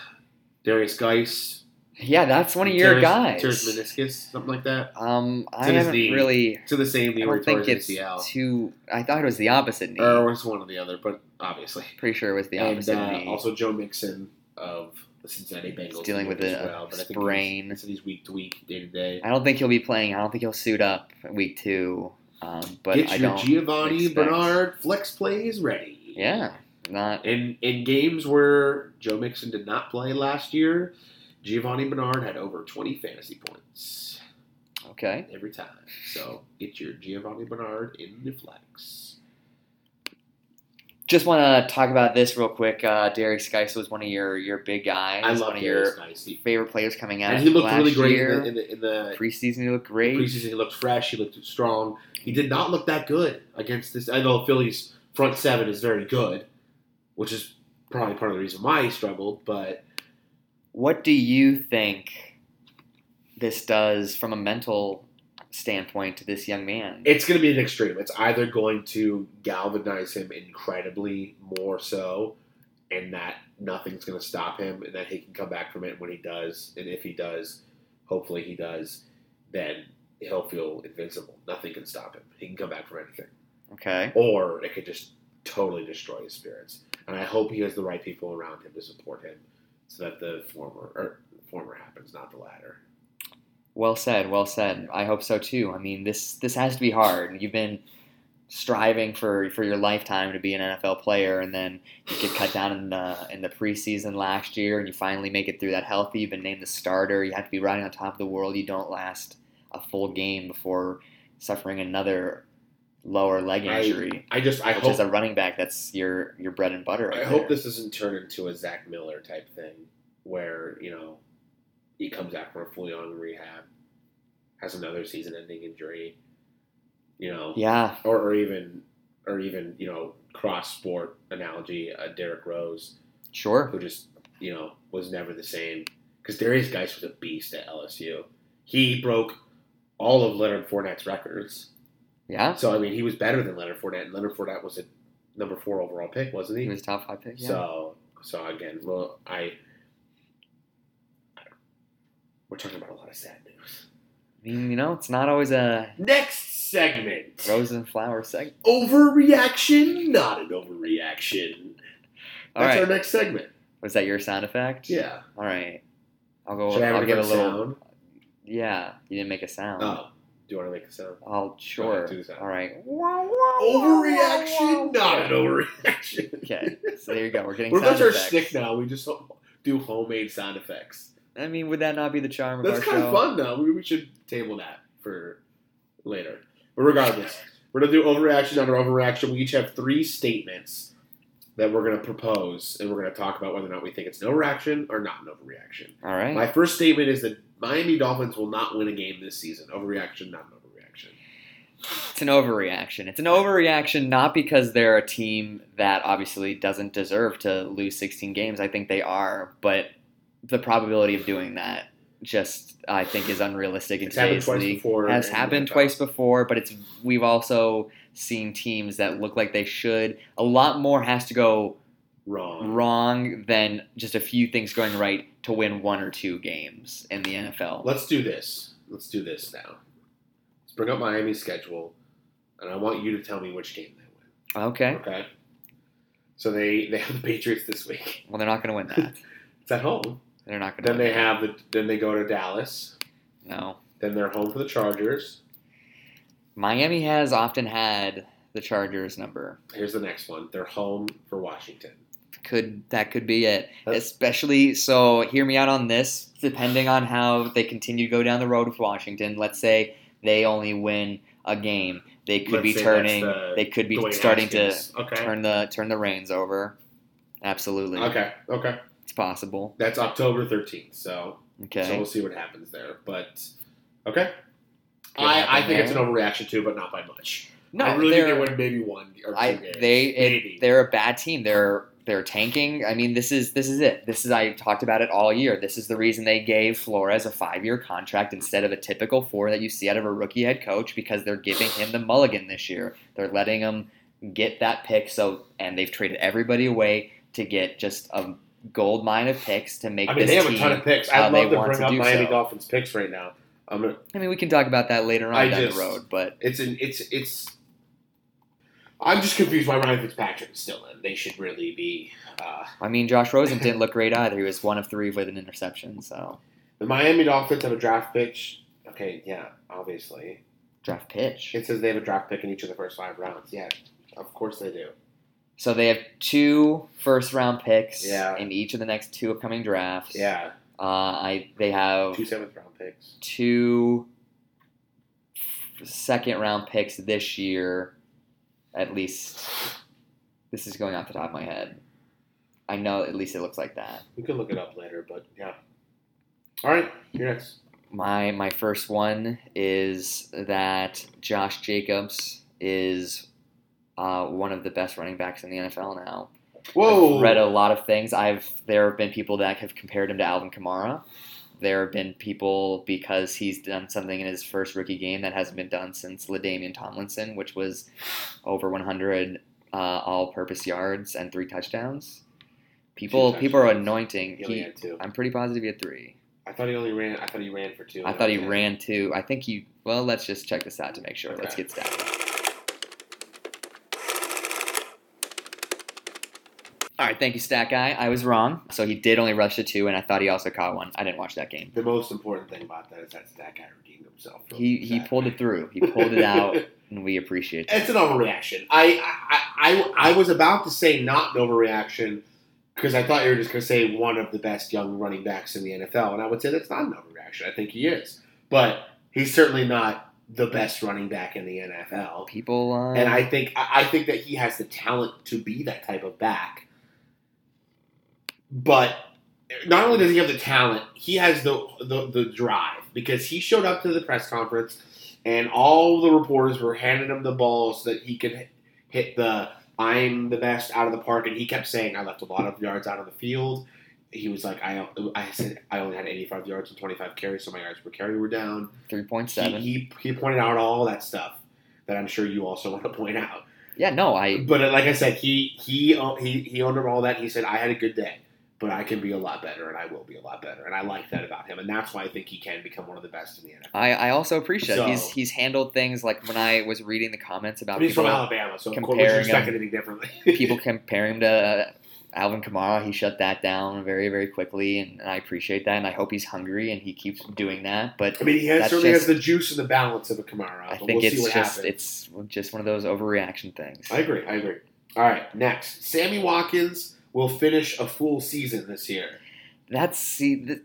Derrius Guice Yeah, that's one of your tears- guys. Tears meniscus, something like that. Um, I haven't knee. really. To the same knee I don't think it's too. I thought it was the opposite knee. Or it was one or the other, but obviously. Pretty sure it was the and opposite uh, knee. also Joe Mixon of the Cincinnati Bengals dealing with a well, I sprain. He's, he's week to week, day to day. I don't think he'll be playing. I don't think he'll suit up week two. Um, but Get I your don't. Giovanni expect- Bernard flex plays ready. Yeah, not. In in games where Joe Mixon did not play last year, Giovanni Bernard had over 20 fantasy points Okay. every time. So get your Giovanni Bernard in the flex. Just want to talk about this real quick. Uh, Derrius Guice was one of your your big guys. I love one of your. He- favorite players coming out. And he looked really great in the, in the, in the preseason. He looked great. preseason. He looked fresh. He looked strong. He did not look that good against this. I know Philly's front seven is very good, which is probably part of the reason why he struggled. But What do you think this does from a mental standpoint to this young man? it's going to be an extreme. It's either going to galvanize him incredibly more so, and that nothing's going to stop him, and that he can come back from it when he does. And if he does, hopefully he does, then he'll feel invincible. Nothing can stop him. He can come back from anything. okay. or it could just totally destroy his spirits. And I hope he has the right people around him to support him, so that the former or former happens, not the latter. Well said. Well said. I hope so too. I mean, this this has to be hard. You've been striving for for your lifetime to be an NFL player, and then you get cut down in the in the preseason last year, and you finally make it through that healthy. You've been named the starter. You have to be riding on top of the world. You don't last a full game before suffering another lower leg I- injury, I just I which hope is a running back. That's your your bread and butter. Right I hope there. this doesn't turn into a Zach Miller type thing, where you know he comes out from a fully on rehab, has another season-ending injury, you know, Yeah. or, or even or even you know cross sport analogy, uh, Derrick Rose. Sure. who just you know was never the same. Because Derrius Guice was a beast at LSU. He broke all of Leonard Fournette's records. Yeah. So I mean, he was better than Leonard Fournette. And Leonard Fournette was a number four overall pick, wasn't he? He was top five pick. Yeah. So so again, well, I we're talking about a lot of sad news. I mean, you know, it's not always a Next segment. rose and flower segment. Overreaction, not an overreaction. All That's right. our next segment. Was that your sound effect? Yeah. All right. I'll go. Should I'll a give a little. sound? Yeah, you didn't make a sound. Oh, do you want to make a sound? I'll sure. sound. All right. Overreaction, not an overreaction. Okay. So there you go. We're getting We're sound our stick now? We just do homemade sound effects. I mean, would that not be the charm of That's our kind of fun, though. We, we should table that for later. But regardless, we're gonna do overreaction, not an overreaction. We each have three statements that we're gonna propose, and we're gonna talk about whether or not we think it's an overreaction or not an overreaction. All right. My first statement is that Miami Dolphins will not win a game this season. Overreaction, not an overreaction. It's an overreaction. It's an overreaction not because they're a team that obviously doesn't deserve to lose 16 games. I think they are, but the probability of doing that just I think is unrealistic in It's happened today's twice league. before Has happened twice before, but it's we've also seen teams that look like they should. A lot more has to go Wrong. wrong than just a few things going right to win one or two games in the NFL. Let's do this. Let's do this now. Let's bring up Miami's schedule, and I want you to tell me which game they win. Okay. Okay. So they they have the Patriots this week. Well, they're not going to win that. It's at home. They're not going to. Then they have the then they go to Dallas. no. Then they're home for the Chargers. Miami has often had the Chargers number. Here's the next one. They're home for Washington. Could that could be it? That's- Especially so. Hear me out on this. Depending on how they continue to go down the road with Washington, let's say they only win a game, they could be turning. the They could be Dwayne starting Haskins. to Okay. turn the turn the reins over. Absolutely, Okay. Okay. It's possible. That's October 13th. So Okay, so we'll see what happens there. But okay. Could I, I think it's an overreaction too, but not by much. no, I really think they win maybe one or two I games. they it, they're a bad team. They're they're tanking. I mean, this is this is it. This is I talked about it all year. This is the reason they gave Flores a five year contract instead of a typical four that you see out of a rookie head coach because they're giving him the mulligan this year. They're letting him get that pick. So and they've traded everybody away to get just a gold mine of picks to make I mean, this they have a ton of picks. how I'd they love to want bring to up Miami so. Dolphins picks right now. I'm gonna, I mean, we can talk about that later on I down just- the road, but it's an it's it's. I'm just confused why Ryan Fitzpatrick is still in. They should really be. Uh, I mean, Josh Rosen didn't look great either. He was one of three with an interception, so the Miami Dolphins have a draft pick. Okay, yeah, obviously. draft pitch. It says they have a draft pick in each of the first five rounds. Yeah, of course they do. So they have two first round picks Yeah. in each of the next two upcoming drafts. Yeah, Uh, I they have two seventh round picks. two second round picks this year, at least. This is going off the top of my head. I know at least it looks like that. We could look it up later, but yeah. All right, you're next. My my first one is that Josh Jacobs is uh, one of the best running backs in the NFL now. Whoa! I've read a lot of things. I've there have been people that have compared him to Alvin Kamara. There have been people because he's done something in his first rookie game that hasn't been done since LaDainian Tomlinson, which was over 100 uh, all-purpose yards and three touchdowns. People Two people are anointing. He only He, had two. I'm pretty positive he had three. I thought he only ran. I thought he ran for two. I thought he ran two. I think he. Well, let's just check this out to make sure. Let's get stats. All right, thank you, stat guy. I was wrong. So he did only rush to two, and I thought he also caught one. I didn't watch that game. The most important thing about that is that Stat guy redeemed himself. He he pulled it through. He pulled it out, and we appreciate it. It's an overreaction. I, I I I was about to say not an overreaction because I thought you were just going to say one of the best young running backs in the NFL, and I would say that's not an overreaction. I think he is, but he's certainly not the best running back in the NFL. People, uh, And I think I think that he has the talent to be that type of back. But not only does he have the talent, he has the, the the drive because he showed up to the press conference and all the reporters were handing him the ball so that he could hit- the I'm the best out of the park and he kept saying I left a lot of yards out of the field. He was like I I said I only had 85 yards and 25 carries so my yards per carry were down. 3.7. He, he he pointed out all that stuff that I'm sure you also want to point out. Yeah, no, I But uh, like I said, he he uh, he he owned up all that. He said, "I had a good day, but I can be a lot better, and I will be a lot better." And I like that about him, and that's why I think he can become one of the best in the NFL. I, I also appreciate So- he's he's handled things like when I was reading the comments about he's from Alabama, so of course, you comparing expect him- anything differently? people comparing him to uh, Alvin Kamara. He shut that down very very quickly, and, and I appreciate that. And I hope he's hungry and he keeps doing that. But I mean, he has, certainly just- has the juice and the balance of a Kamara. I think we'll see it's what just happens. it's just one of those overreaction things. I agree. I agree. All right, next, Sammy Watkins will finish a full season this year. That's see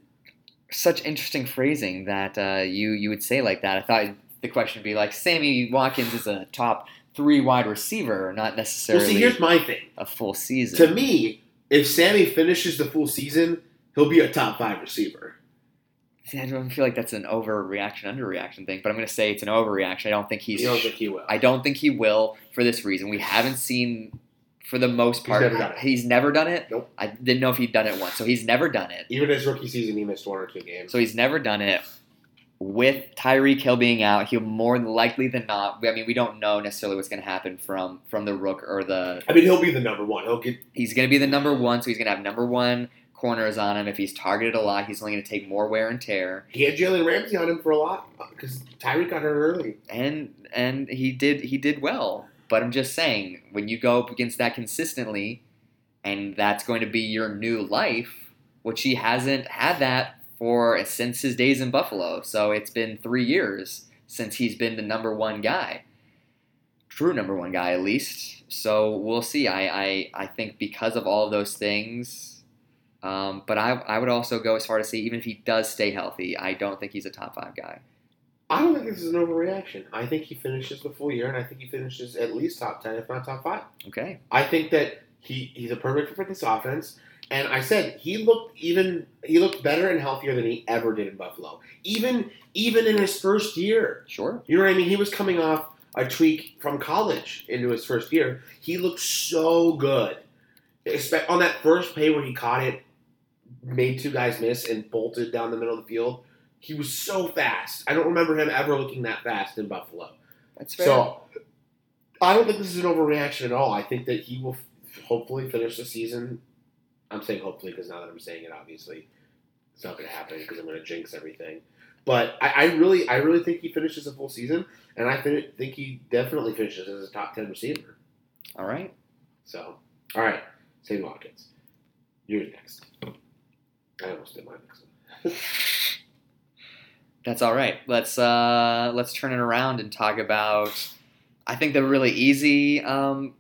such interesting phrasing that uh, you you would say like that. I thought the question would be like Sammy Watkins is a top three wide receiver, not Well, necessarily see, here's my thing. a full season. To me, if Sammy finishes the full season, he'll be a top five receiver. See, I don't feel like that's an overreaction, underreaction thing, but I'm going to say it's an overreaction. I don't think he's. You don't think he will? I don't think he will for this reason. We haven't seen, for the most He's part, never done it. he's never done it. Nope. I didn't know if he'd done it once, so he's never done it. Even his rookie season, he missed one or two games. So he's never done it. With Tyreek Hill being out, he'll more likely than not. I mean, we don't know necessarily what's going to happen from from the rook or the. I mean, he'll be the number one. He'll get He's going to be the number one, so he's going to have number one corners on him. If he's targeted a lot, he's only going to take more wear and tear. he had Jalen Ramsey on him for a lot because Tyreek got hurt early. and and he did he did well. But I'm just saying, when you go up against that consistently, and that's going to be your new life, which he hasn't had that for since his days in Buffalo. So it's been three years since he's been the number one guy, true number one guy at least. So we'll see. I I, I think because of all of those things. Um, but I, I would also go as far to say even if he does stay healthy, I don't think he's a top five guy. I don't think this is an overreaction. I think he finishes the full year, and I think he finishes at least top ten, if not top five. Okay. I think that he, he's a perfect fit for this offense. And I said he looked even he looked better and healthier than he ever did in Buffalo. Even even in his first year. Sure. You know what I mean? He was coming off a tweak from college into his first year. He looked so good. Espe- On that first play where he caught it, made two guys miss and bolted down the middle of the field. He was so fast. I don't remember him ever looking that fast in Buffalo. That's fair. So I don't think this is an overreaction at all. I think that he will f- hopefully finish the season I'm saying hopefully because now that I'm saying it, obviously, it's not going to happen because I'm going to jinx everything. But I, I really, I really think he finishes a full season, and I fin- think he definitely finishes as a top ten receiver. All right. So, all right, Sammy Watkins, you're next. I almost did my next one. That's all right. Let's uh, let's turn it around and talk about. I think the really easy um,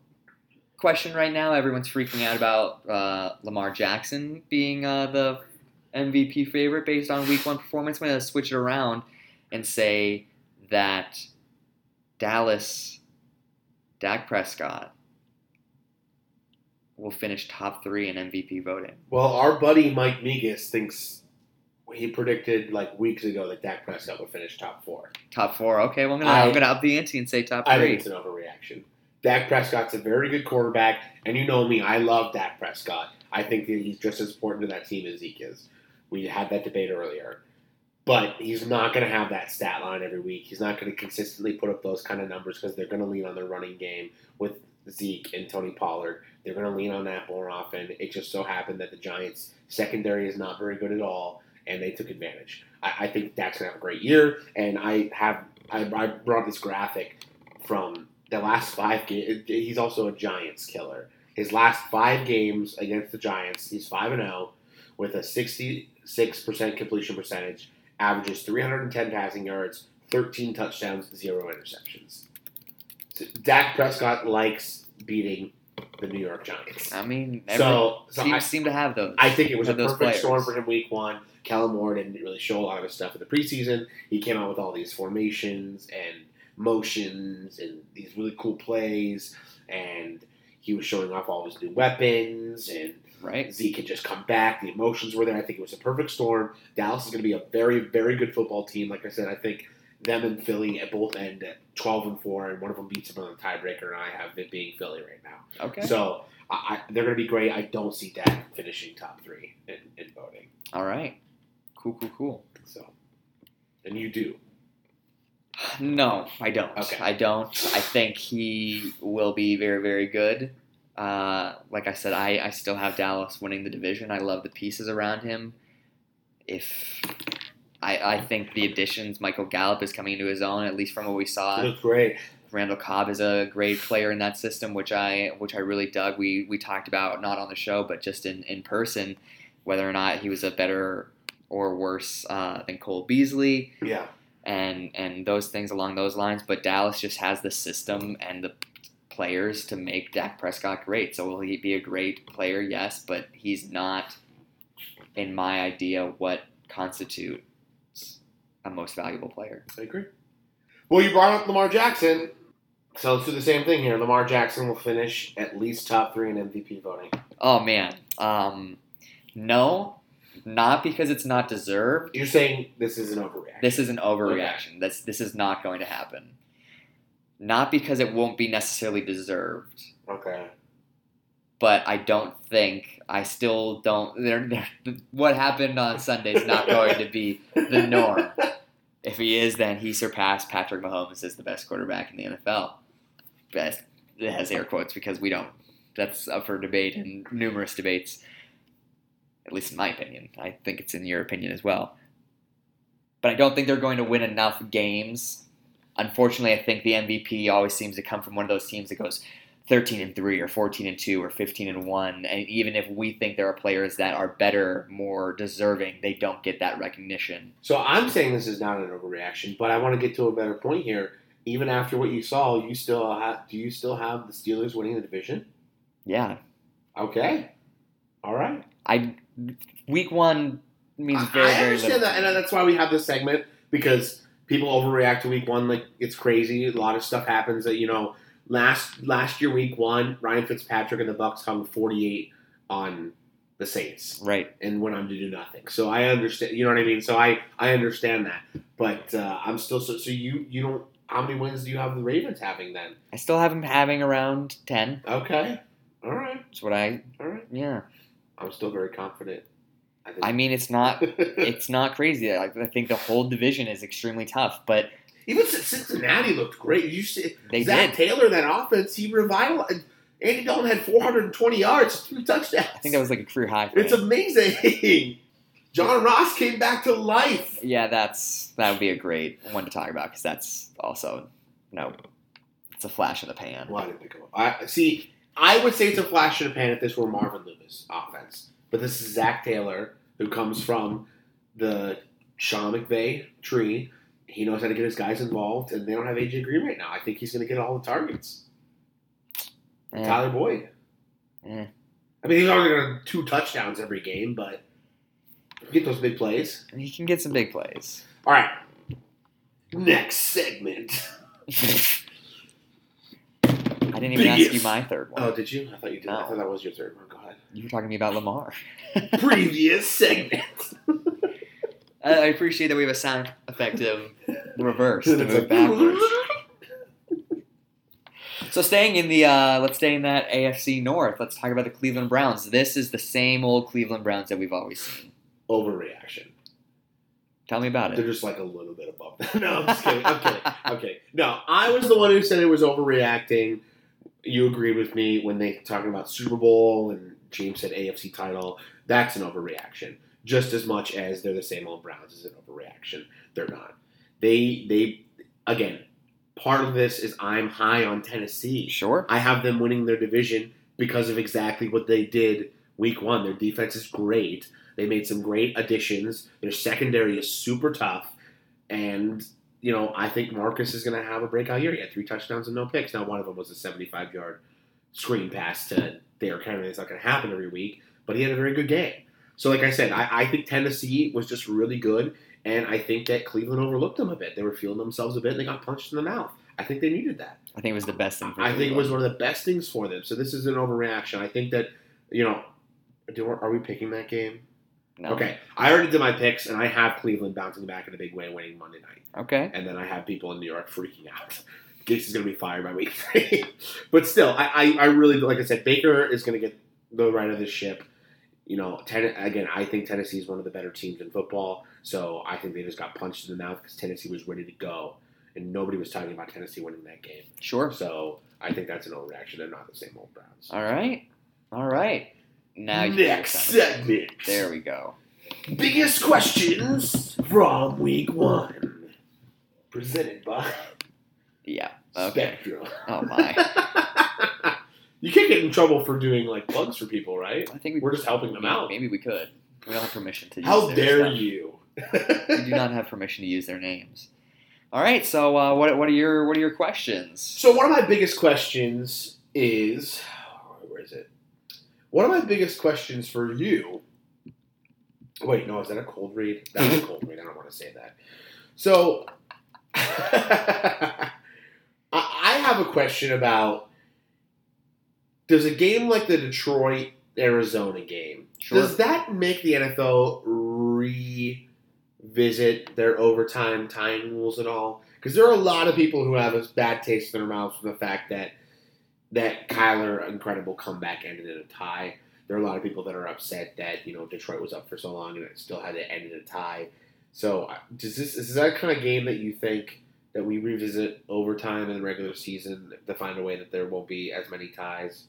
question right now. Everyone's freaking out about uh, Lamar Jackson being uh, the MVP favorite based on Week One performance. I'm to switch it around and say that Dallas, Dak Prescott, will finish top three in MVP voting. Well, our buddy Mike Negus thinks he predicted like weeks ago that Dak Prescott would finish top four. Top four. Okay, well I'm gonna I- am gonna up the ante and say top I think it's an overreaction. Dak Prescott's a very good quarterback, and you know me, I love Dak Prescott. I think that he's just as important to that team as Zeke is. We had that debate earlier. But he's not going to have that stat line every week. He's not going to consistently put up those kind of numbers because they're going to lean on their running game with Zeke and Tony Pollard. They're going to lean on that more often. It just so happened that the Giants' secondary is not very good at all, and they took advantage. I, I think Dak's going to have a great year, and I have I, I brought this graphic from the last five games. He's also a Giants killer. His last five games against the Giants, he's five and zero with a sixty-six percent completion percentage, averages three hundred and ten passing yards, thirteen touchdowns, zero interceptions. So Dak Prescott likes beating the New York Giants. I mean, So, so I, seem to have those. I think it was a perfect storm for him week one. Kellen Moore didn't really show a lot of his stuff in the preseason. He came out with all these formations and motions and these really cool plays, and he was showing off all his new weapons. And right? Zeke had just come back. The emotions were there. I think it was a perfect storm. Dallas is going to be a very, very good football team. Like I said, I think them and Philly at both end at twelve and four, and one of them beats them on the tiebreaker. And I have it being Philly right now. Okay. So I, I, they're going to be great. I don't see Dak finishing top three in, in voting. All right. Cool, cool, cool. So, and you do. No, I don't. Okay. I don't. I think he will be very, very good. Uh, like I said, I, I still have Dallas winning the division. I love the pieces around him. If I, I think the additions, Michael Gallup is coming into his own, at least from what we saw. Looks great. Randall Cobb is a great player in that system, which I which I really dug. We we talked about not on the show, but just in, in person, whether or not he was a better or worse uh, than Cole Beasley Yeah. and and those things along those lines. But Dallas just has the system and the players to make Dak Prescott great. So will he be a great player? Yes, but he's not, in my idea, what constitutes a most valuable player. I agree. Well, you brought up Lamar Jackson. So let's do the same thing here. Lamar Jackson will finish at least top three in MVP voting. Oh man, um, no, not because it's not deserved. You're saying this is an overreaction. This is an overreaction. This this is not going to happen. Not because it won't be necessarily deserved. okay. but I don't think I still don't. They're, they're, what happened on Sunday is not going to be the norm. If he is, then he surpassed Patrick Mahomes as the best quarterback in the NFL. Best it has air quotes because we don't. That's up for debate and numerous debates. At least in my opinion, I think it's in your opinion as well. But I don't think they're going to win enough games. Unfortunately, I think the MVP always seems to come from one of those teams that goes 13 and 3 or 14 and 2 or 15 and 1 and even if we think there are players that are better more deserving they don't get that recognition So I'm saying this is not an overreaction, but I want to get to a better point here. Even after what you saw, you still have. Do you still have the Steelers winning the division? yeah Okay. All right. i week 1 means very I very understand little that, and that's why we have this segment because people overreact to week one like it's crazy. A lot of stuff happens that you know. Last last year, week one, Ryan Fitzpatrick and the Bucs hung forty eight on the Saints right and went on to do nothing. So I understand. You know what I mean. So I I understand that, but uh, I'm still so. So you you don't. How many wins do you have the Ravens having then? i still have them having around 10 Okay. All right. that's what i All right. yeah I'm still very confident. I, i mean it's not it's not crazy Like, i think the whole division is extremely tough but Even Cincinnati looked great. You see, They Zac did. Taylor, that offense, he revitalized. Andy Dalton had 420 yards, three touchdowns. I think that was like a career high. It's him. amazing. John Ross came back to life. yeah, that's that would be a great one to talk about because that's also no, it's a flash in the pan. Why did they go? I see. I would say it's a flash in the pan if this were Marvin Lewis offense, but this is Zac Taylor who comes from the Sean McVay tree. He knows how to get his guys involved, and they don't have AJ Green right now. I think he's going to get all the targets. Eh, Tyler Boyd. eh. I mean, he's only going to two touchdowns every game, but get those big plays. And he can get some big plays. All right. Next segment. I didn't even ask you my third one. Oh, did you? I thought you did. I No. thought that was your third one. Go ahead. You were talking to me about Lamar. Previous segment. I I appreciate that we have a sound effective reverse to move backwards. So staying in the uh, let's stay in that AFC North. Let's talk about the Cleveland Browns. This is the same old Cleveland Browns that we've always seen. Overreaction. Tell me about it. They're just like a little bit above that. No, I'm just kidding. I'm kidding. Okay. No, I was the one who said it was overreacting. You agreed with me when they talking about Super Bowl and James said AFC title. That's an overreaction. Just as much as they're the same old Browns is an overreaction. They're not. They they again. Part of this is I'm high on Tennessee. Sure. I have them winning their division because of exactly what they did week one. Their defense is great. They made some great additions. Their secondary is super tough. And, you know, I think Marcus is going to have a breakout year. He had three touchdowns and no picks. Now, one of them was a 75 yard screen pass to Derrick Henry. It's not going to happen every week, but he had a very good game. So, like I said, I, I think Tennessee was just really good. And I think that Cleveland overlooked them a bit. They were feeling themselves a bit and they got punched in the mouth. I think they needed that. I think it was the best thing for I think it was one of the best things for them. So this is an overreaction. I think that you know, do, are we picking that game? No. Okay, I already did my picks, and I have Cleveland bouncing back in a big way, winning Monday night, Okay. and then I have people in New York freaking out. Gase is going to be fired by week three, but still, I, I, I really like I said, Baker is going to get the right of the ship. You know, ten, again, I think Tennessee is one of the better teams in football, so I think they just got punched in the mouth because Tennessee was ready to go, and nobody was talking about Tennessee winning that game. Sure. So I think that's an overreaction. They're not the same old Browns. All right. All right. Now you Next segment. There we go. Biggest questions from week one. Presented by Yeah. Okay. Spectrum. Oh my. you can't get in trouble for doing like plugs for people, right? I think we, We're just helping them out. Maybe we could. We don't have permission to. Use How dare stuff. you? We do not have permission to use their names. All right. So uh, what what are your what are your questions? So one of my biggest questions is, where is it? One of my biggest questions for you. Wait, no, is that a cold read? That was a cold read. I don't want to say that. So, I have a question about: Does a game like the Detroit Arizona game Sure. does that make the NFL revisit their overtime tying rules at all? Because there are a lot of people who have a bad taste in their mouths from the fact that that Kyler incredible comeback ended in a tie. There are a lot of people that are upset that you know Detroit was up for so long and it still had to end in a tie. So uh, does this is that kind of game that you think that we revisit overtime in the regular season to find a way that there won't be as many ties?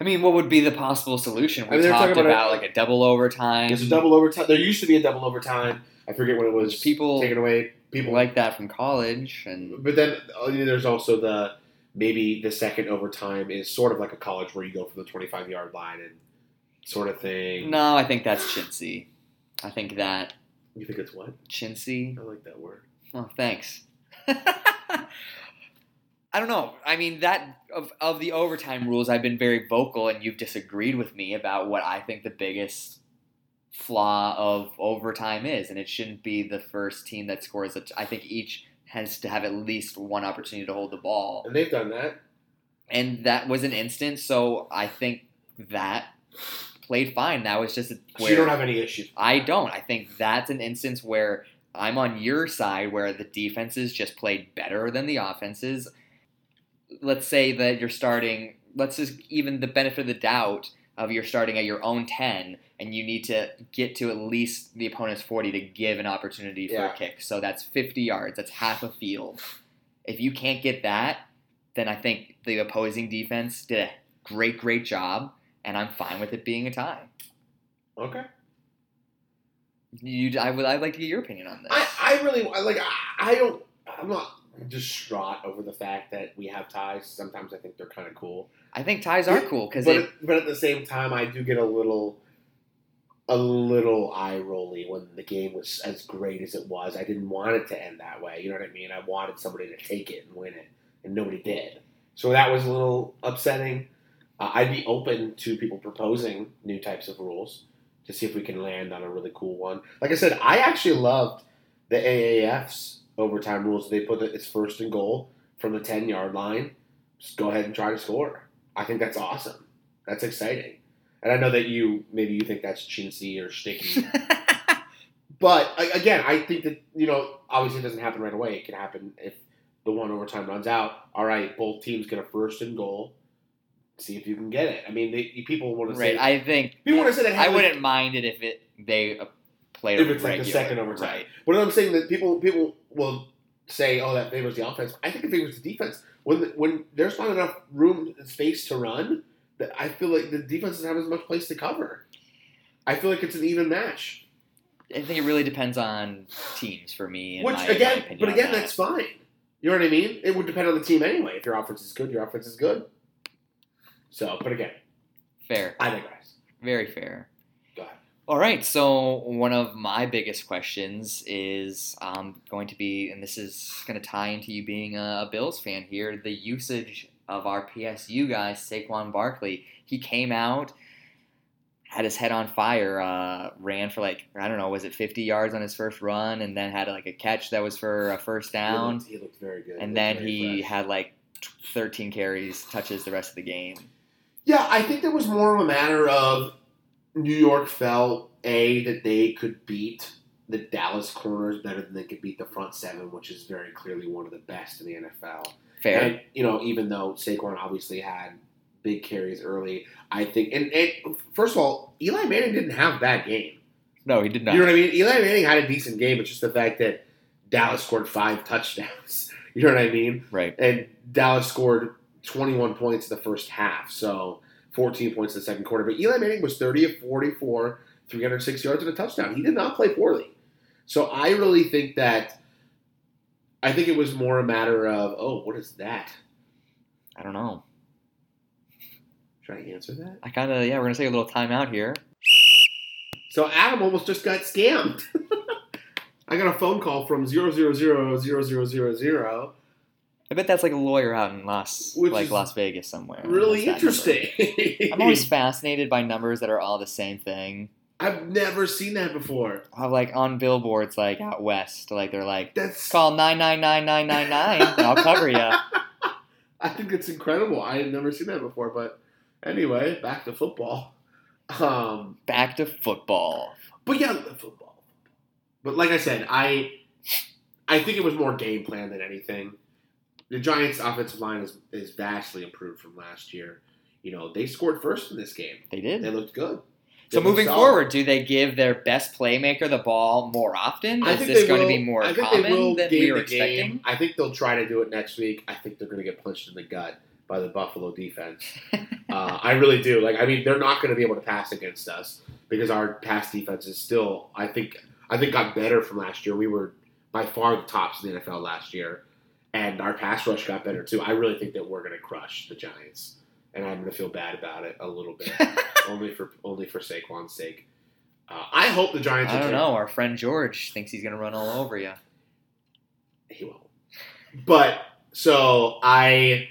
I mean, what would be the possible solution? We I mean, talked talking about, about like a double overtime. There's a double overtime. There used to be a double overtime. I forget what it was people taken away. People like that from college, and But then uh, there's also the maybe the second overtime is sort of like a college where you go from the 25 yard line and sort of thing. no, I think that's chintzy. I think that You think it's what? chintzy. I like that word. Oh, thanks. I don't know. I mean, that of of the overtime rules, I've been very vocal, and you've disagreed with me about what I think the biggest flaw of overtime is, and it shouldn't be the first team that scores. A t- I think each has to have at least one opportunity to hold the ball, And they've done that. and that was an instance. So I think that played fine. That was just a, So you don't have any issues. I don't. I think that's an instance where I'm on your side where the defenses just played better than the offenses. Let's say that you're starting, let's just even the benefit of the doubt of you're starting at your own 10 and you need to get to at least the opponent's 40 to give an opportunity for Yeah. a kick. So that's 50 yards, that's half a field. If you can't get that, then I think the opposing defense did a great, great job, and I'm fine with it being a tie. Okay. You, I would, I'd like to get your opinion on this. I, I really like. I, I don't. I'm not distraught over the fact that we have ties. Sometimes I think they're kind of cool. I think ties are cool because but it, but at the same time, I do get a little, a little eye rolly when the game was as great as it was. I didn't want it to end that way. You know what I mean? I wanted somebody to take it and win it, and nobody did. So that was a little upsetting. Uh, I'd be open to people proposing new types of rules to see if we can land on a really cool one. Like I said, I actually loved the AAF's overtime rules. They put that it's first and goal from the ten yard line. Just go ahead and try to score. I think that's awesome. That's exciting. And I know that you maybe you think that's chintzy or sticky, but again, I think that you know obviously it doesn't happen right away. It can happen if the one overtime runs out. All right, both teams get a first and goal. See if you can get it. I mean, they, people want to right. say I think people want to say that I wouldn't mind it if it they played if it's like the second overtime. Right. But I'm saying that people people will say, "Oh, that favors the offense." I think it favors the defense. When the, when there's not enough room and space to run, that I feel like the defense doesn't have as much place to cover. I feel like it's an even match. I think it really depends on teams for me. Which my- my again, opinion but again, that. that's fine. You know what I mean? It would depend on the team anyway. If your offense is good, your offense is good. So, but again, fair. I digress. Very fair. All right, so one of my biggest questions is um, going to be, and this is going to tie into you being a, a Bills fan here, the usage of our PSU guy, Saquon Barkley. He came out, had his head on fire, uh, ran for like, I don't know, was it 50 yards on his first run, and then had like a catch that was for a first He down, looked, he looked very good. and then he fresh. had like 13 carries, touches the rest of the game. Yeah, I think there was more of a matter of New York felt a that they could beat the Dallas corners better than they could beat the front seven, which is very clearly one of the best in the NFL. Fair. And you know, even though Saquon obviously had big carries early, I think. And, and first of all, Eli Manning didn't have that game. no, he did not. You know what I mean? Eli Manning had a decent game. It's just the fact that Dallas scored five touchdowns. You know what I mean? right. and Dallas scored 21 points in the first half, so 14 points in the second quarter. But Eli Manning was 30 of 44, 306 yards and a touchdown. He did not play poorly. So I really think that I think it was more a matter of, oh, what is that? I don't know. Should I answer that? I kind of, yeah, we're going to take a little time out here. So Adam almost just got scammed. I got a phone call from 0000000. I bet that's like a lawyer out in Las Which like Las Vegas somewhere. Really interesting. I'm always fascinated by numbers that are all the same thing. I've never seen that before. Uh, like on billboards, like out west, like they're like That's call nine nine nine nine nine nine, and I'll cover you. I think it's incredible. I had never seen that before. But anyway, back to football. Um, Back to football. but yeah, football. But like I said, I I think it was more game plan than anything. The Giants' offensive line is, is vastly improved from last year. You know, they scored first in this game. They did. They looked good. They So looked moving solid. forward, do they give their best playmaker the ball more often? I Is think this going will- to be more I think common they will than game we were the game. expecting? I think they'll try to do it next week. I think they're going to get punched in the gut by the Buffalo defense. uh, I really do. Like, I mean, they're not going to be able to pass against us because our pass defense is still, I think, I think got better from last year. We were by far the tops in the NFL last year, and our pass rush got better too. I really think that we're going to crush the Giants, and I'm going to feel bad about it a little bit, only for only for Saquon's sake. Uh, I hope the Giants. I don't know. Our friend George thinks he's going to run all over you. he won't. But so I,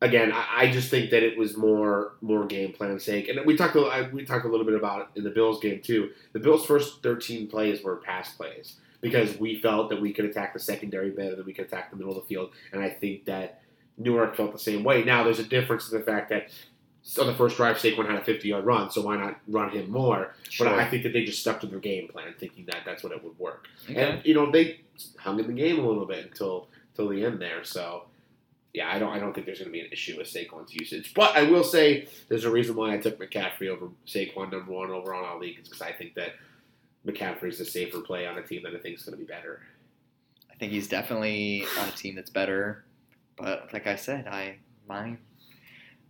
again, I, I just think that it was more more game plan sake, and we talked. A, I, we talked a little bit about it in the Bills game too. The Bills' first thirteen plays were pass plays because we felt that we could attack the secondary better than we could attack the middle of the field, and I think that New York felt the same way. Now, there's a difference in the fact that. On the first drive, Saquon had a 50-yard run, so why not run him more? But I think that they just stuck to their game plan, thinking that that's what it would work. Okay. And you know they hung in the game a little bit until till the end there. So yeah, I don't I don't think there's going to be an issue with Saquon's usage. But I will say there's a reason why I took McCaffrey over Saquon number one over on our league is because I think that McCaffrey is a safer play on a team that I think is going to be better. I think he's definitely on a team that's better. But like I said, I my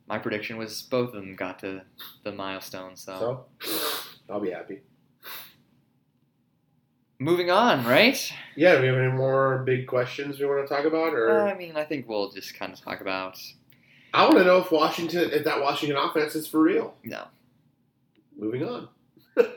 my prediction was both of them got to the milestone. So, So I'll be happy. Moving on, right? Yeah, do we have any more big questions we want to talk about? Or Uh, I mean, I think we'll just kind of talk about I want to know if Washington, if that Washington offense is for real. no. Moving on.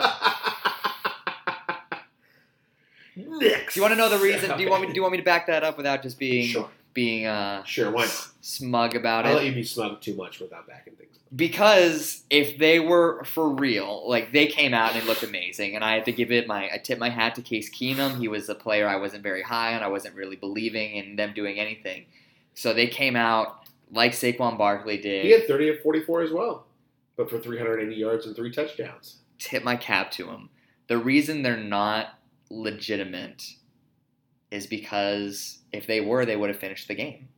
Next. Do you want to know the reason? Do you want me? Do you want me to back that up without just being Sure. Being uh, Sure. Why not? smug about it. I'll it? let you be smug too much without backing things. up. because if they were for real, like they came out and it looked amazing, and I had to give it my I tip my hat to Case Keenum. He was a player I wasn't very high on. I wasn't really believing in them doing anything. So they came out like Saquon Barkley did. He had 30 of 44 as well, but for 380 yards and three touchdowns. Tip my cap to him. The reason they're not legitimate is because if they were, they would have finished the game.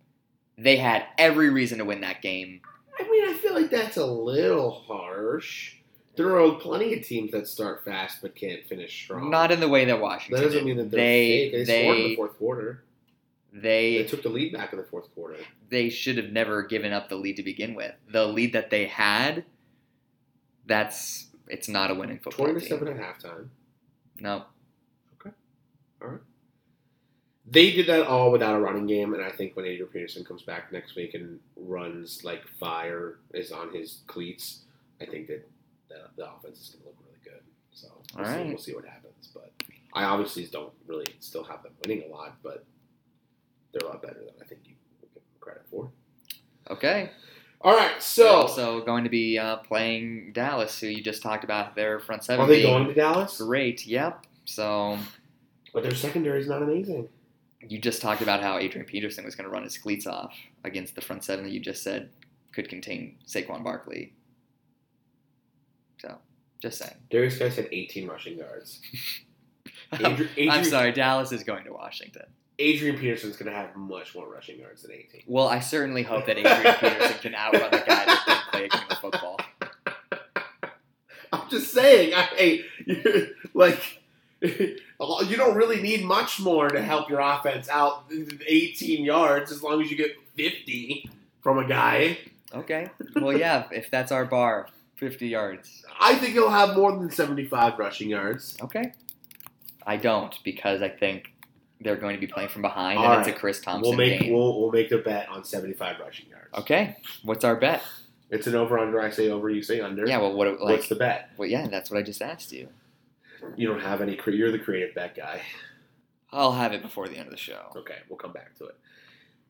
They had every reason to win that game. I mean, I feel like that's a little harsh. There are plenty of teams that start fast but can't finish strong. Not in the way that Washington. that doesn't mean that they're they fake. They, scored in the fourth quarter. they They took the lead back in the fourth quarter. they should have never given up the lead to begin with. The lead that they had, that's it's not a winning football 20 to. 7 at halftime. No, They did that all without a running game, and I think when Adrian Peterson comes back next week and runs like fire is on his cleats, I think that the, the offense is going to look really good. So we'll, All see, right. we'll see what happens. But I obviously don't really still have them winning a lot, but they're a lot better than I think you give them credit for. okay. All right, They're so also going to be uh, playing Dallas, who you just talked about their front seven. are they going to Dallas? Great. Yep. So But their secondary is not amazing. You just talked about how Adrian Peterson was going to run his cleats off against the front seven that you just said could contain Saquon Barkley. So, just saying. Derrius Guice had 18 rushing yards. I'm sorry, Dallas is going to Washington. Adrian Peterson's going to have much more rushing yards than 18. Well, I certainly hope that Adrian Peterson can outrun the guy that can play a game of football. I'm just saying, I hey, you're, you don't really need much more to help your offense out 18 yards as long as you get 50 from a guy. Okay. Well, yeah, if that's our bar, 50 yards. I think he'll have more than 75 rushing yards. Okay. I don't because I think they're going to be playing from behind All and it's a Chris Thompson We'll make game. we'll, we'll make the bet on 75 rushing yards. Okay. What's our bet? It's an over under. I say over. You say under. Yeah, well, what like What's the bet? well, yeah, that's what I just asked you. You don't have any. You're the creative bet guy. I'll have it before the end of the show. Okay, we'll come back to it.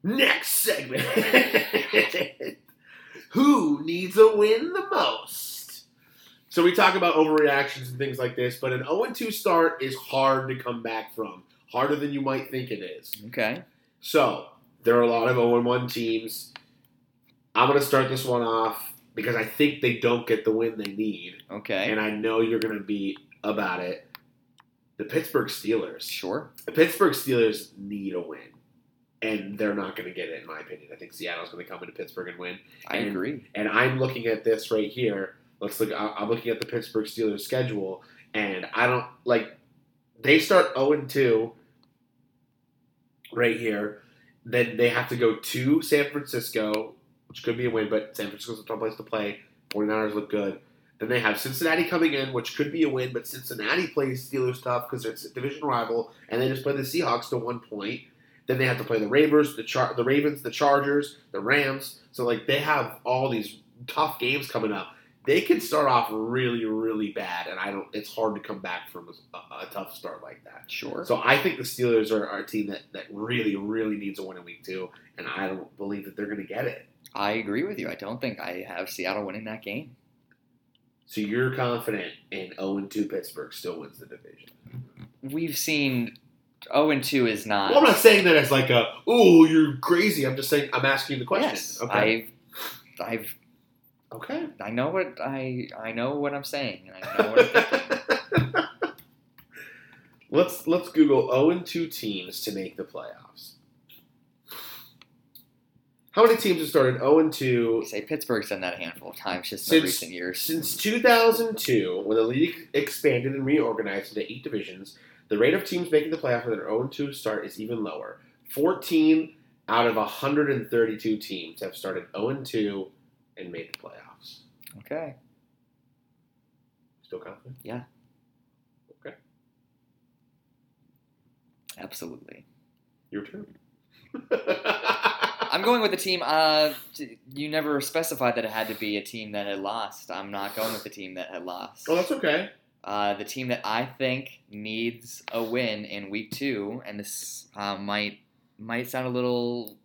Next segment. Who needs a win the most? So we talk about overreactions and things like this, but an 0-2 start is hard to come back from. Harder than you might think it is. Okay. So there are a lot of 0-1 teams. I'm going to start this one off because I think they don't get the win they need, Okay. and I know you're going to be about it. The Pittsburgh Steelers. sure. The Pittsburgh Steelers need a win, and they're not going to get it, in my opinion. I think Seattle's going to come into Pittsburgh and win. I And- agree. And I'm looking at this right here. Let's look. I'm looking at the Pittsburgh Steelers schedule, and I don't like. They start 0 and 2 right here. Then they have to go to San Francisco, which could be a win, but San Francisco's a tough place to play. 49ers look good. Then they have Cincinnati coming in, which could be a win, but Cincinnati plays Steelers tough because it's a division rival, and they just play the Seahawks to one point. Then they have to play the Ravens, the Char- the Ravens, the Chargers, the Rams. So like they have all these tough games coming up. They can start off really, really bad, and I don't. It's hard to come back from a, a tough start like that. Sure. So I think the Steelers are, are a team that, that really, really needs a win in week two, and I don't believe that they're going to get it. I agree with you. I don't think I have Seattle winning that game. So you're confident in 0 2 Pittsburgh still wins the division. We've seen 0 and 2 is not. Well, I'm not saying that as like a, oh, you're crazy. I'm just saying, I'm asking you the question. yes. okay. I've I've okay. I know what I I know what I'm saying and I know what I'm thinking. let's let's Google 0 2 teams to make the playoffs. How many teams have started 0 2 say Pittsburgh's done that a handful of times just in Since- recent years. Since 2002, when the league expanded and reorganized into eight divisions, the rate of teams making the playoffs with an 0 2 start is even lower 14 out of 132 teams have started 0 2 and made the playoffs. Okay. Still confident? Yeah. Okay. Absolutely. Your turn. I'm going with a team. Uh, you never specified that it had to be a team that had lost. I'm not going with the team that had lost. Oh, that's okay. Uh, the team that I think needs a win in week two, and this uh, might might sound a little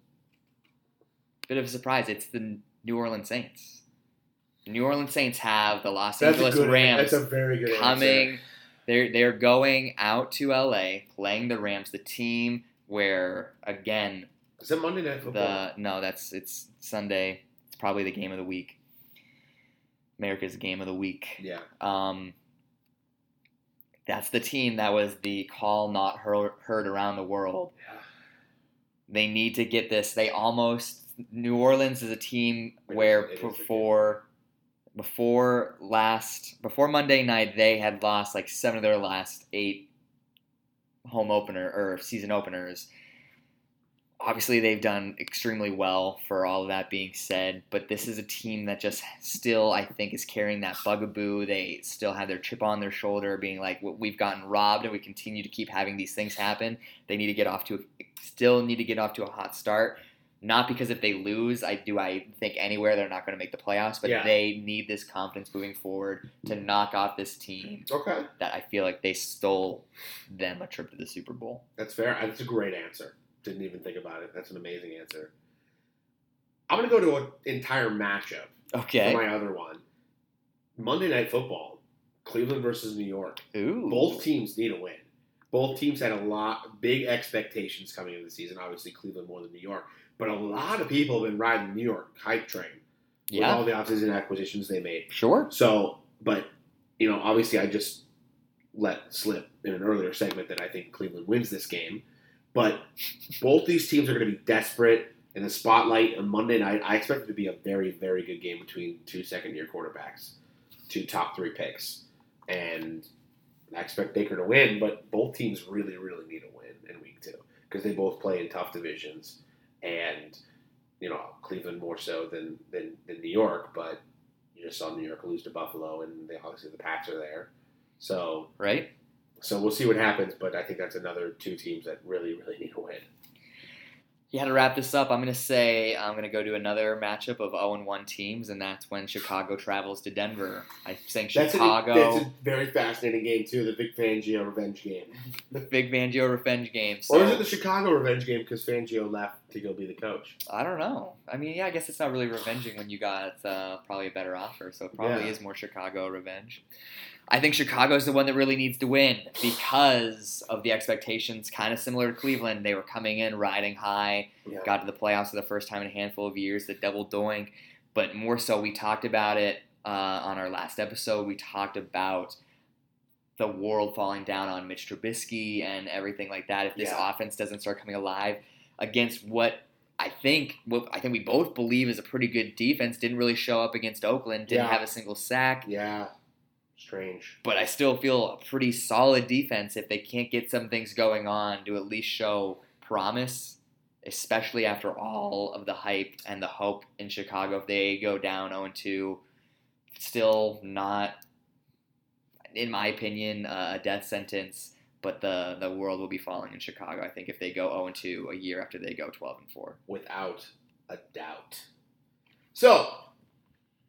bit of a surprise. It's the New Orleans Saints. The New Orleans Saints have the Los That's Angeles good. Rams That's a very good coming. Answer. They're they're going out to LA, playing the Rams, the team where again Is it Monday Night Football? the no, that's it's Sunday. It's probably the game of the week. America's game of the week. yeah. Um, that's the team that was the call not heard, around the world. Yeah. They need to get this. They almost New Orleans is a team It where is before before last before Monday night they had lost like seven of their last eight home opener or season openers. Obviously, they've done extremely well for all of that being said, but this is a team that just still, I think, is carrying that bugaboo. They still have their chip on their shoulder, being like, "We- "We've gotten robbed, and we continue to keep having these things happen." They need to get off to, still need to get off to a hot start. Not because if they lose, I do I think anywhere they're not going to make the playoffs, but Yeah. they need this confidence moving forward to knock off this team Okay. that I feel like they stole them a trip to the Super Bowl. That's fair. That's a great answer. Didn't even think about it. That's an amazing answer. I'm gonna go to an entire matchup Okay. for my other one. Monday Night Football, Cleveland versus New York. Ooh. Both teams need a win. Both teams had a lot big expectations coming into the season. Obviously, Cleveland more than New York, but a lot of people have been riding the New York hype train with all the offseason acquisitions they made. Sure. So, but you know, obviously, I just let slip in an earlier segment that I think Cleveland wins this game. But both these teams are going to be desperate in the spotlight on Monday night. I expect it to be a very, very good game between two second-year quarterbacks, two top three picks, and I expect Baker to win. But both teams really, really need a win in week two because they both play in tough divisions, and you know Cleveland more so than than, than New York, but you just saw New York lose to Buffalo, and they obviously the Pats are there. So, Right? So we'll see what happens. But I think that's another two teams that really, really need a win. Yeah, to wrap this up, I'm going to say I'm going to go to another matchup of 0 1 teams, and that's when Chicago travels to Denver. I think That's, Chicago, a, that's a very fascinating game too. The Vic Fangio revenge game, the Vic Fangio revenge game. or is it the Chicago revenge game because Fangio left to go be the coach? I don't know. I mean, yeah, I guess it's not really revenging when you got uh, probably a better offer, so it probably Yeah. is more Chicago revenge. I think Chicago's the one that really needs to win because of the expectations, kind of similar to Cleveland. They were coming in riding high, Yeah. got to the playoffs for the first time in a handful of years, the double doink. But more so, we talked about it uh, on our last episode. We talked about the world falling down on Mitch Trubisky and everything like that. If this Yeah. offense doesn't start coming alive against what I think, what I think we both believe is a pretty good defense, didn't really show up against Oakland, didn't Yeah. have a single sack Yeah, strange. but I still feel a pretty solid defense if they can't get some things going on to at least show promise, especially after all of the hype and the hope in Chicago. If they go down 0 2, still not, in my opinion, a death sentence. But the, the world will be falling in Chicago. I think if they go 0 2 a year after they go 12 and 4. without a doubt. So,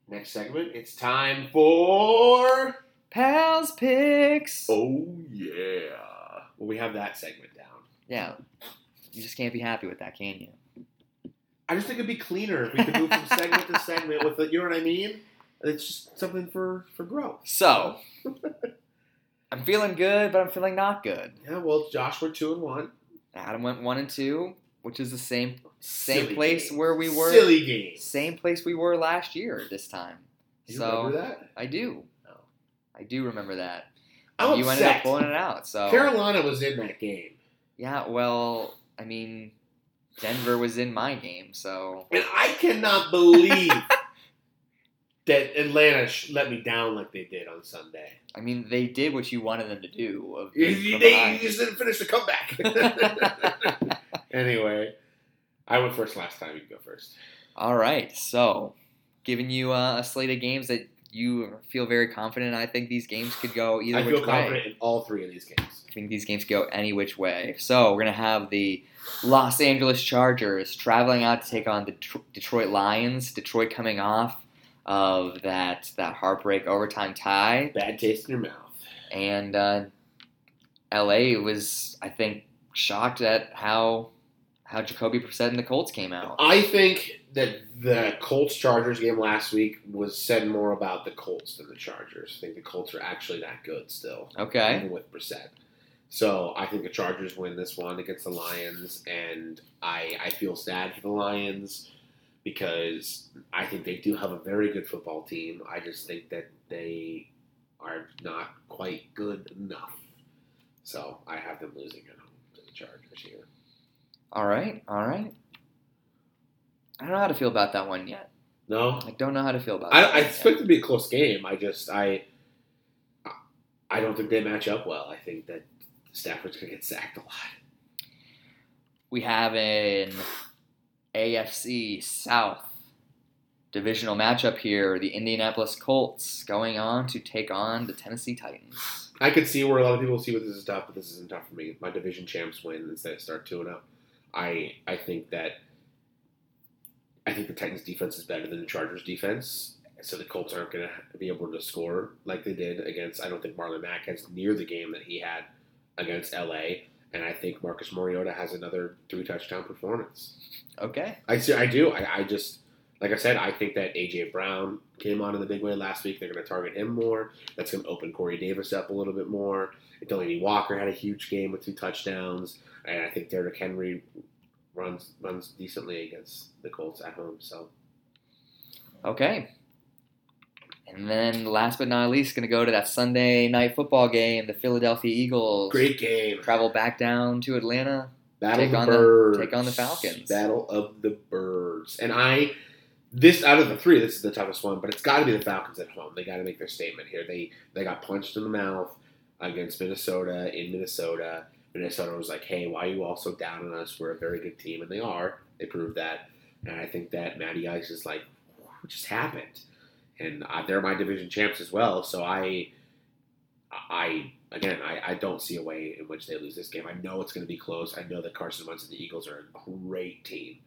next segment, it's time for. Pals picks. Oh, yeah. Well, we have that segment down. Yeah, you just can't be happy with that, can you? I just think it'd be cleaner if we could move from segment to segment with it. You know what I mean? It's just something for, for growth. So, I'm feeling good, but I'm feeling not good. Yeah, well, Josh, we're two and one. Adam went one and two, which is the same same Silly place game. where we were. Silly game. Same place we were last year this time. You so remember that? I do. Oh. I do remember that. I'm you ended up pulling it out. So Carolina was in that game. yeah, well, I mean, Denver was in my game, so And I cannot believe that Atlanta sh- let me down like they did on Sunday. I mean, they did what you wanted them to do. Of You, being you- from they just didn't finish the comeback. anyway, I went first last time. You can go first. All right, so giving you uh, a slate of games that you feel very confident. I think these games could go either I which feel way. confident in all three of these games. I think these games go any which way. So we're gonna have the Los Angeles Chargers traveling out to take on the Detroit Lions. Detroit coming off of that that heartbreak overtime tie, Bad taste in your mouth. and uh, LA was I think shocked at how how Jacoby Brissett and the Colts came out. I think that the Colts Chargers game last week was said more about the Colts than the Chargers. I think the Colts are actually that good still, Okay, even with Brissett. So I think the Chargers win this one against the Lions, and I I feel sad for the Lions because I think they do have a very good football team. I just think that they are not quite good enough. So I have them losing at home to the Chargers here. All right, all right. I don't know how to feel about that one yet. No, I don't know how to feel about. I, I one yet. expect it to be a close game. I just I I don't think they match up well. I think that Stafford's gonna get sacked a lot. we have an AFC South divisional matchup here. The Indianapolis Colts going on to take on the Tennessee Titans. I could see where a lot of people see what this is tough, but this isn't tough for me. My division champs win instead of start two and up. I I think that I think the Titans defense is better than the Chargers defense. So the Colts aren't going to be able to score like they did against. I don't think Marlon Mack has near the game that he had against LA, and I think Marcus Mariota has another three touchdown performance. Okay. I see. I do. I, I just like I said. I think that AJ Brown came on in the big way last week. They're going to target him more. That's going to open Corey Davis up a little bit more. Delanie Walker had a huge game with two touchdowns, and I think Derrick Henry runs runs decently against the Colts at home. So Okay. And then last but not least, going to go to that Sunday night football game. The Philadelphia Eagles great game. travel back down to Atlanta. Battle Take of on the the- birds. take on the Falcons. Battle of the birds. And I, this out of the three, this is the toughest one. But it's got to be the Falcons at home. They got to make their statement here. They they got punched in the mouth against Minnesota in Minnesota. Minnesota was like, "Hey, why are you all so down on us? We're a very good team," and they are. They proved that. And I think that Matty Ice is like, "What just happened?" And uh, they're my division champs as well. So I, I again, I, I don't see a way in which they lose this game. I know it's going to be close. I know that Carson Wentz and the Eagles are a great team,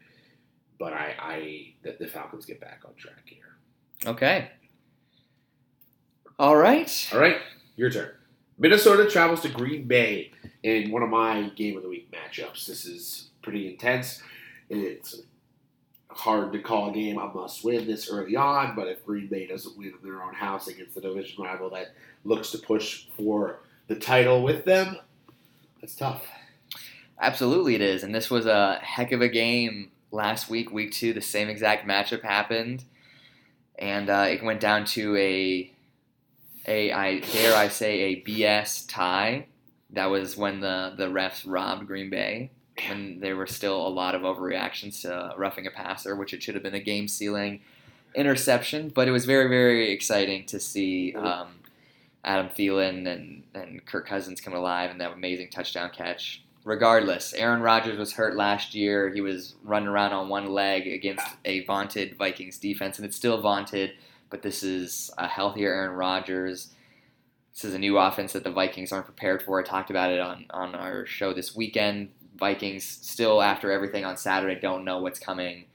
but I, I that the Falcons get back on track here. Okay. All right. All right, your turn. Minnesota travels to Green Bay in one of my game of the week matchups. This is pretty intense. It's hard to call a game a must win this early on, but if Green Bay doesn't win in their own house against the division rival that looks to push for the title with them, that's tough. Absolutely, it is. And this was a heck of a game last week, week two. The same exact matchup happened, and uh, it went down to a, a I dare I say a BS tie. That was when the the refs robbed Green Bay, when there were still a lot of overreactions to roughing a passer, which it should have been a game sealing interception. But it was very very exciting to see. Um, Adam Thielen and, and Kirk Cousins come alive and that amazing touchdown catch regardless, Aaron Rodgers was hurt last year. He was running around on one leg against a vaunted Vikings defense, and it's still vaunted, but this is a healthier Aaron Rodgers. This is a new offense that the Vikings aren't prepared for. I talked about it on, on our show this weekend. Vikings still, after everything on Saturday, don't know what's coming.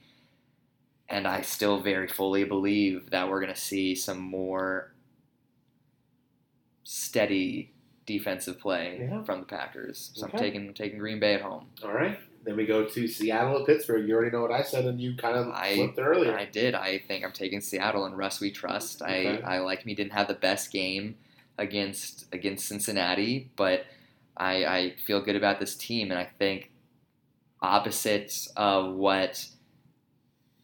And I still very fully believe that we're going to see some more steady defensive play Yeah. from the Packers. So Okay. I'm taking taking Green Bay at home. All right. Then we go to Seattle and Pittsburgh. You already know what I said, and you kind of I- flipped earlier. I did. I think I'm taking Seattle and Russ we trust. I, Okay. I like me didn't have the best game against against Cincinnati, but I, I feel good about this team, and I think opposite of what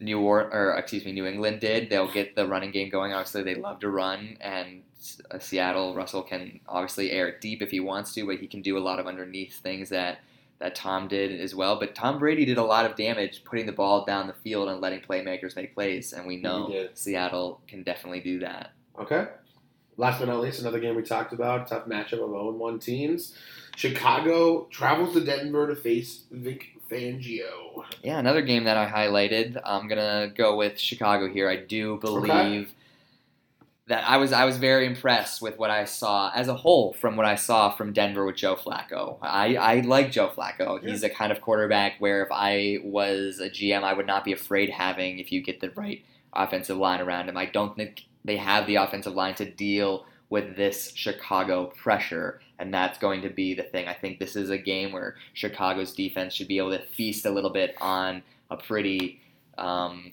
New or, or excuse me New England did, they'll get the running game going. Obviously, they love to run, and uh, Seattle Russell can obviously air deep if he wants to, but he can do a lot of underneath things that that Tom did as well. But Tom Brady did a lot of damage putting the ball down the field and letting playmakers make plays, and we know Seattle can definitely do that. Okay. Last but not least, another game we talked about. Tough matchup of 0 1 teams. Chicago travels to Denver to face Vic Fangio. Yeah, another game that I highlighted. I'm gonna go with Chicago here. I do believe Okay. that I was I was very impressed with what I saw as a whole from what I saw from Denver with Joe Flacco. I, I like Joe Flacco. He's a kind of quarterback where if I was a GM, I would not be afraid having if you get the right offensive line around him. I don't think they have the offensive line to deal with this Chicago pressure, and that's going to be the thing. I think this is a game where Chicago's defense should be able to feast a little bit on a pretty um,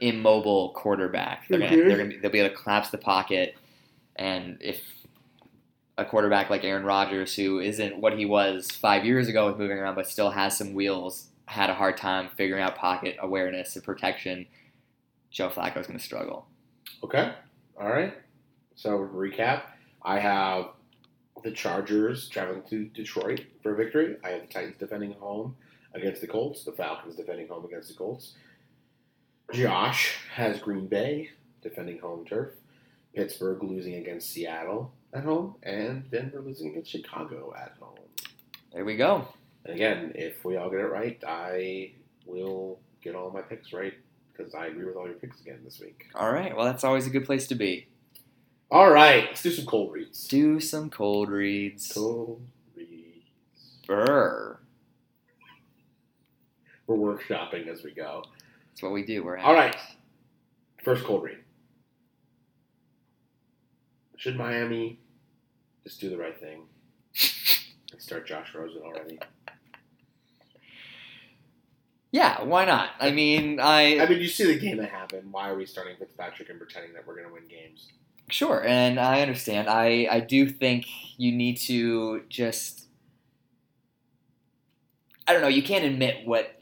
immobile quarterback. They're gonna, Mhm. they're gonna be, they'll be able to collapse the pocket, and if a quarterback like Aaron Rodgers, who isn't what he was five years ago with moving around, but still has some wheels, had a hard time figuring out pocket awareness and protection, Joe Flacco's going to struggle. Okay. All right. So recap: I have the Chargers traveling to Detroit for a victory. I have the Titans defending home against the Colts. The Falcons defending home against the Colts. Josh has Green Bay defending home turf. Pittsburgh losing against Seattle at home, and Denver losing against Chicago at home. There we go. And again, if we all get it right, I will get all my picks right because I agree with all your picks again this week. All right. Well, that's always a good place to be. All right, let's do some cold reads. Do some cold reads. Cold reads. Brr. We're workshopping as we go. That's what we do. We're All right, first cold read. Should Miami just do the right thing and start Josh Rosen already? Yeah, why not? I mean, I, I mean, you see the game that happened. Why are we starting Fitzpatrick and pretending that we're going to win games? Sure, and I understand. I, I do think you need to just. I don't know. You can't admit what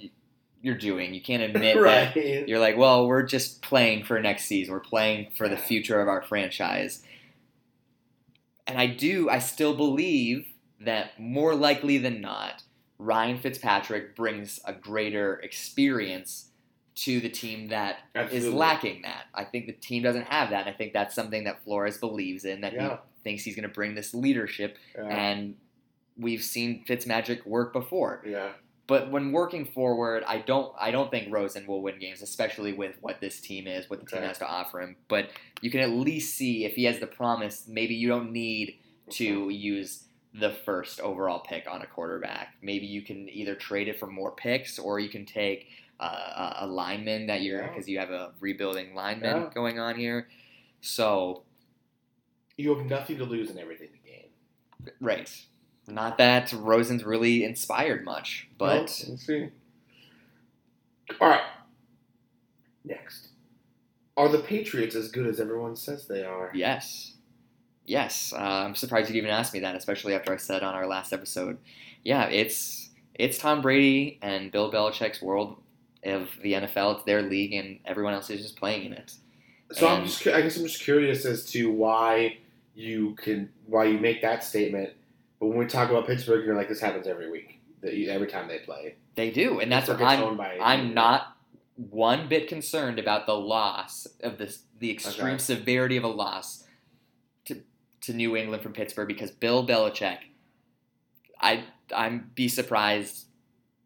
you're doing. You can't admit that you're like, well, we're just playing for next season. We're playing for the future of our franchise. And I do, I still believe that more likely than not, Ryan Fitzpatrick brings a greater experience to the team that is Absolutely. lacking that. I think the team doesn't have that. And I think that's something that Flores believes in, that Yeah. he thinks he's going to bring this leadership. Yeah. And we've seen Fitzmagic work before. yeah. But when working forward, I don't I don't think Rosen will win games, especially with what this team is, what the team has to offer him. But you can at least see if he has the promise. Maybe you don't need to use the first overall pick on a quarterback. Maybe you can either trade it for more picks, or you can take uh, a- lineman that you're Yeah. because you have a rebuilding lineman Yeah. going on here. So You have nothing to lose and everything to gain. right, not that Rosen's really inspired much, but. Well, let's see. All right. Next. Are the Patriots as good as everyone says they are? Yes. Yes. Uh, I'm surprised you'd even ask me that, especially after I said on our last episode. Yeah, it's it's Tom Brady and Bill Belichick's world of the NFL. It's their league, and everyone else is just playing in it. So I'm just, I guess I'm just curious as to why you can, why you make that statement. But when we talk about Pittsburgh, you're like, this happens every week, that you- every time they play. They do, and that's what Pittsburgh I'm. by- I'm not one bit concerned about the loss of this, the extreme Okay. severity of a loss to New England from Pittsburgh because Bill Belichick. I I'm be surprised.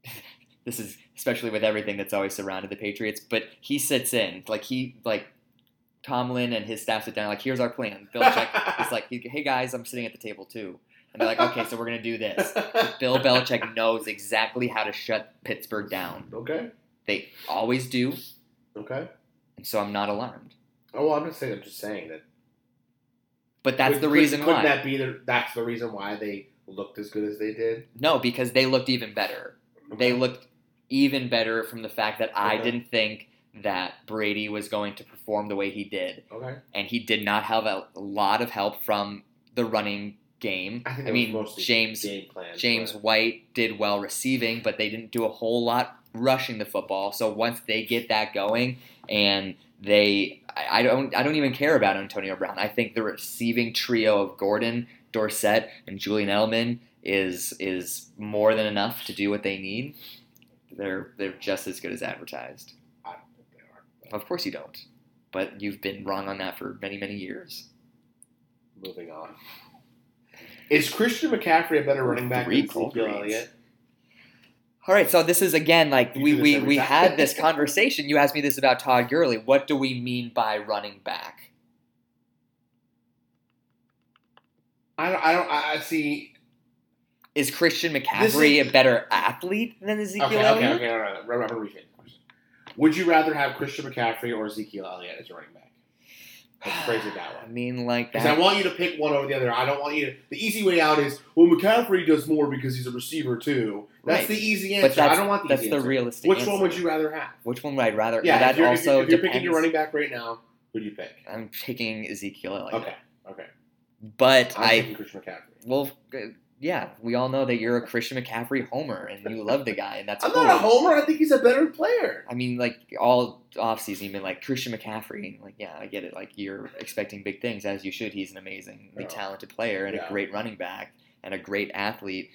this is especially with everything that's always surrounded the Patriots, but he sits in like he like Tomlin and his staff sit down like here's our plan. Belichick is like hey guys I'm sitting at the table too, and they're like okay so we're gonna do this. Bill Belichick knows exactly how to shut Pittsburgh down. Okay. They always do, Okay. and so I'm not alarmed. Oh, well, I'm not saying. I'm just saying that. But that's Could- the could- reason couldn't why. that be the? That's the reason why they looked as good as they did. No, because they looked even better. They looked even better from the fact that I Okay. didn't think that Brady was going to perform the way he did, Okay. and he did not have a lot of help from the running game. I think. I mean, James game plan. James but- White did well receiving, but they didn't do a whole lot rushing the football. So once they get that going, and they, I, don't, I don't even care about Antonio Brown. I think the receiving trio of Gordon, Dorsett, and Julian Edelman is is more than enough to do what they need. They're they're just as good as advertised. I don't think they are. Of course you don't, but you've been wrong on that for many many years. Moving on. Is Christian McCaffrey a better running back Three than Ezekiel. Elliott? All right, so this is again like we we, we time. had this conversation. You asked me this about Todd Gurley. What do we mean by running back? I don't. I don't. I, see. Is Christian McCaffrey is- a better athlete than Ezekiel Okay, okay, Elliott? okay. Right, all right. I'm gonna the question. Would you rather have Christian McCaffrey or Ezekiel Elliott as your running back? Let's phrase it that way. I mean, like that Because I want you to pick one over the other. I don't want you to. The easy way out is well, McCaffrey does more because he's a receiver too. That's Right. the easy answer. I don't want the that's easy the answer. realistic. Which answer. one would you rather have? Which one would I rather? Yeah, that if you're, if also you're, if you're picking your running back right now, who do you pick? I'm picking Ezekiel Elliott. Okay, okay. But I'm I picking Christian McCaffrey. well, yeah, we all know that you're a Christian McCaffrey homer and you love the guy, and that's I'm cool. not a homer. I think he's a better player. I mean, like all offseason, you've been like Christian McCaffrey. Like, yeah, I get it. Like you're expecting big things as you should. He's an amazingly Yeah. talented player and Yeah. a great running back and a great athlete.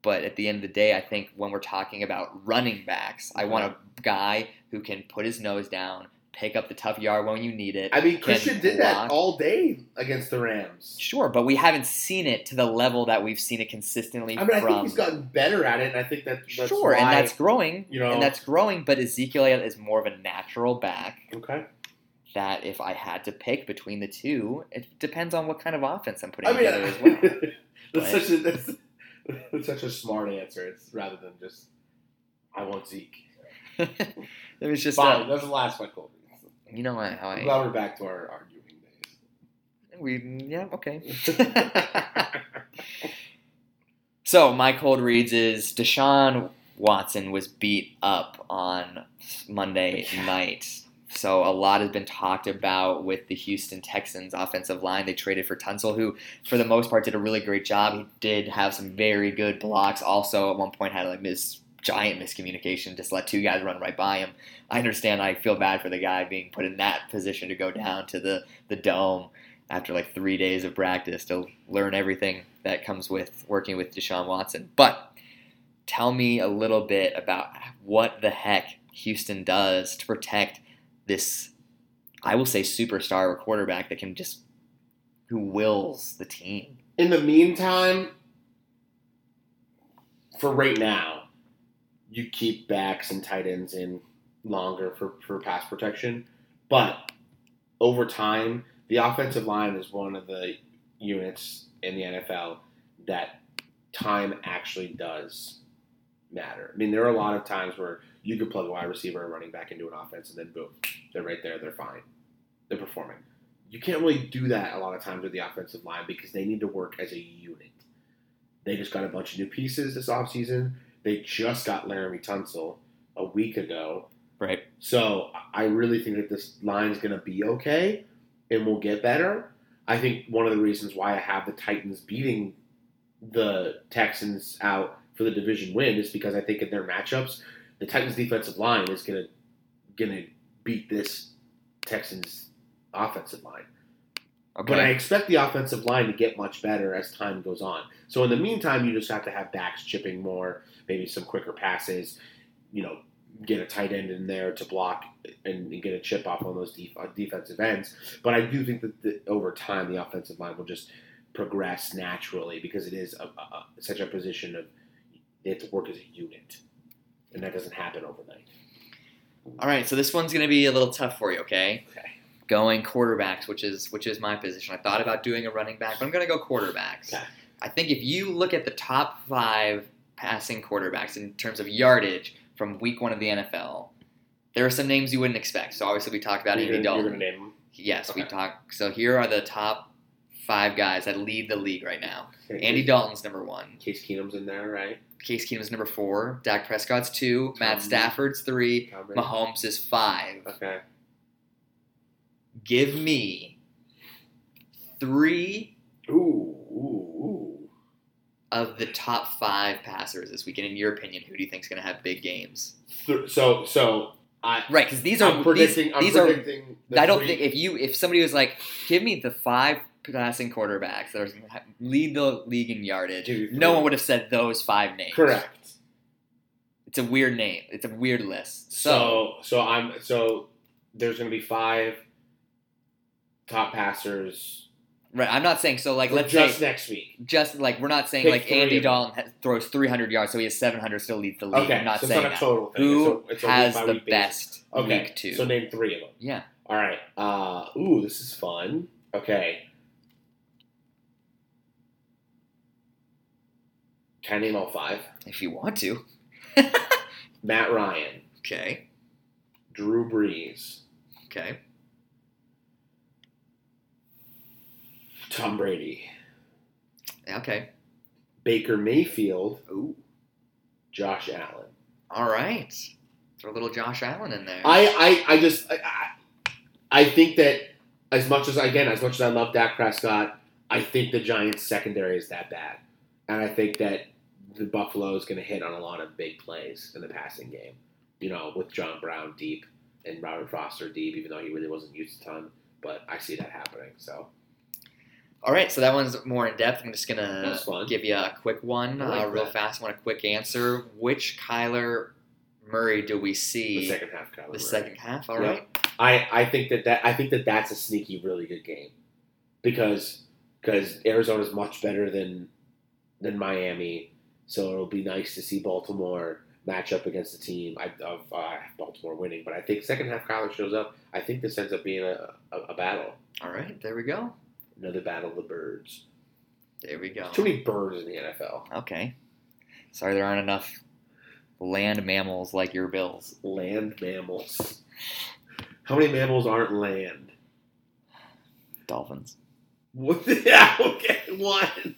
But at the end of the day, I think when we're talking about running backs, I mm-hmm. want a guy who can put his nose down, pick up the tough yard when you need it. I mean, Christian did that all day against the Rams. Sure, but we haven't seen it to the level that we've seen it consistently I mean, I from. think he's gotten better at it, and I think that that's sure, why, and that's growing. you know- and that's growing. But Ezekiel is more of a natural back. okay. That if I had to pick between the two, it depends on what kind of offense I'm putting I mean, together as well. that's But- such a that's, that's such a smart answer. It's rather than just I want Zeke. it was just, Fine, uh, that's the last one, Colby. You know what, how I'm I glad we're back to our arguing days. we yeah okay. so my cold reads is Deshaun Watson was beat up on Monday night. So a lot has been talked about with the Houston Texans offensive line. They traded for Tunsil, who for the most part did a really great job. He did have some very good blocks. Also, at one point had like miss giant miscommunication, just let two guys run right by him. I understand. I feel bad for the guy being put in that position to go down to the the dome after like three days of practice to learn everything that comes with working with Deshaun Watson. But tell me a little bit about what the heck Houston does to protect this, I will say, superstar quarterback that can just who wills the team. In the meantime, for right now, you keep backs and tight ends in longer for, for pass protection. But over time, the offensive line is one of the units in the NFL that time actually does matter. I mean, there are a lot of times where you could plug a wide receiver and running back into an offense, and then boom, they're right there, they're fine, they're performing. You can't really do that a lot of times with the offensive line because they need to work as a unit. They just got a bunch of new pieces this offseason. They just got Laremy Tunsil a week ago. Right. So I really think that this line is going to be okay and will get better. I think one of the reasons why I have the Titans beating the Texans out for the division win is because I think in their matchups, the Titans defensive line is going to going to beat this Texans offensive line. Okay. But I expect the offensive line to get much better as time goes on. So in the meantime, you just have to have backs chipping more, maybe some quicker passes, you know, get a tight end in there to block and, and get a chip off on those def- uh, defensive ends. But I do think that the, over time, the offensive line will just progress naturally because it is a, a, a, such a position of they have to work as a unit, and that doesn't happen overnight. All right, so this one's going to be a little tough for you, okay? Okay. Going quarterbacks, which is which is my position. I thought about doing a running back, but I'm going to go quarterbacks. Okay. I think if you look at the top five passing quarterbacks in terms of yardage from week one of the NFL, there are some names you wouldn't expect. So obviously we talked about you're Andy gonna, Dalton. You're name them. Yes, we Okay. talk. So here are the top five guys that lead the league right now. Andy Dalton's number one. Case Keenum's in there, right? Case Keenum's number four. Dak Prescott's two. Matt Stafford's three. Tom. Mahomes is five. Okay. Give me three Ooh, ooh, ooh. Of the top five passers this weekend. In your opinion, who do you think is going to have big games? So, so I. Right, because these are I'm predicting. these, I'm these predicting. the are. I don't three- think if you if somebody was like, give me the five passing quarterbacks that are, lead the league in yardage, no one would have said those five names. Correct. It's a weird name. It's a weird list. So, So, so I'm so there's going to be five top passers Right. I'm not saying so. Like, let's just say next week. just like we're not saying Pick like Andy. Dalton has, throws 300 yards, so he has 700, still leads the league. Okay, I'm not so saying it's not a that. thing. Who It's a- it's a has the week best Okay, week two? so name three of them. yeah. All right. Uh, ooh, this is fun. Okay. Can I name all five? If you want to. Matt Ryan, Okay. Drew Brees, Okay. Tom Brady, Okay. Baker Mayfield, Ooh. Josh Allen. All right. Throw a little Josh Allen in there. I, I, I just, I, I, think that as much as again, as much as I love Dak Prescott, I think the Giants secondary is that bad, and I think that the Buffalo is going to hit on a lot of big plays in the passing game. You know, with John Brown deep and Robert Foster deep, even though he really wasn't used a ton, but I see that happening. So All right, so that one's more in depth. I'm just gonna give you a quick one, like uh, real that. fast. I want a quick answer? Which Kyler Murray do we see the second half, Kyler the Murray. second half? All Yeah. right. I, I think that, that I think that that's a sneaky, really good game because because Arizona's much better than than Miami, so it'll be nice to see Baltimore match up against a team I, of uh, Baltimore winning. But I think second half Kyler shows up. I think this ends up being a, a, a battle, All right. There we go. Another battle of the birds. There we go. Too many birds in the NFL. Okay. Sorry, there aren't enough land mammals like your Bills. Land mammals. How many mammals aren't land? Dolphins. What? Yeah, okay, one.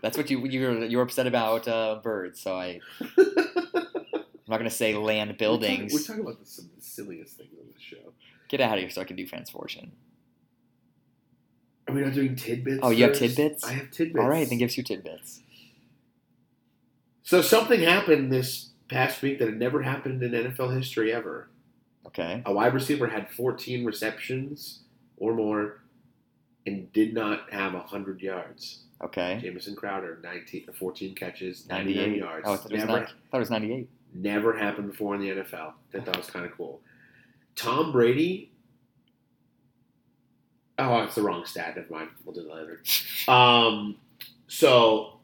That's what you you were you were upset about uh, birds. So I I'm not gonna say land buildings. We're talking, we're talking about the, some of the silliest things on this show. Get out of here so I can do fans fortune. Are we not doing tidbits? Oh, you have tidbits? I have tidbits. All right, then gives you tidbits. So something happened this past week that had never happened in NFL history ever. Okay. A wide receiver had 14 receptions or more and did not have 100 yards. Okay. Jamison Crowder, 19, 14 catches, 98 yards. Oh, I thought it was, never, I thought it was 98. never happened before in the NFL. I thought that was kind of cool. Tom Brady. Oh, it's the wrong stat. Never mind. We'll do that later. Um, so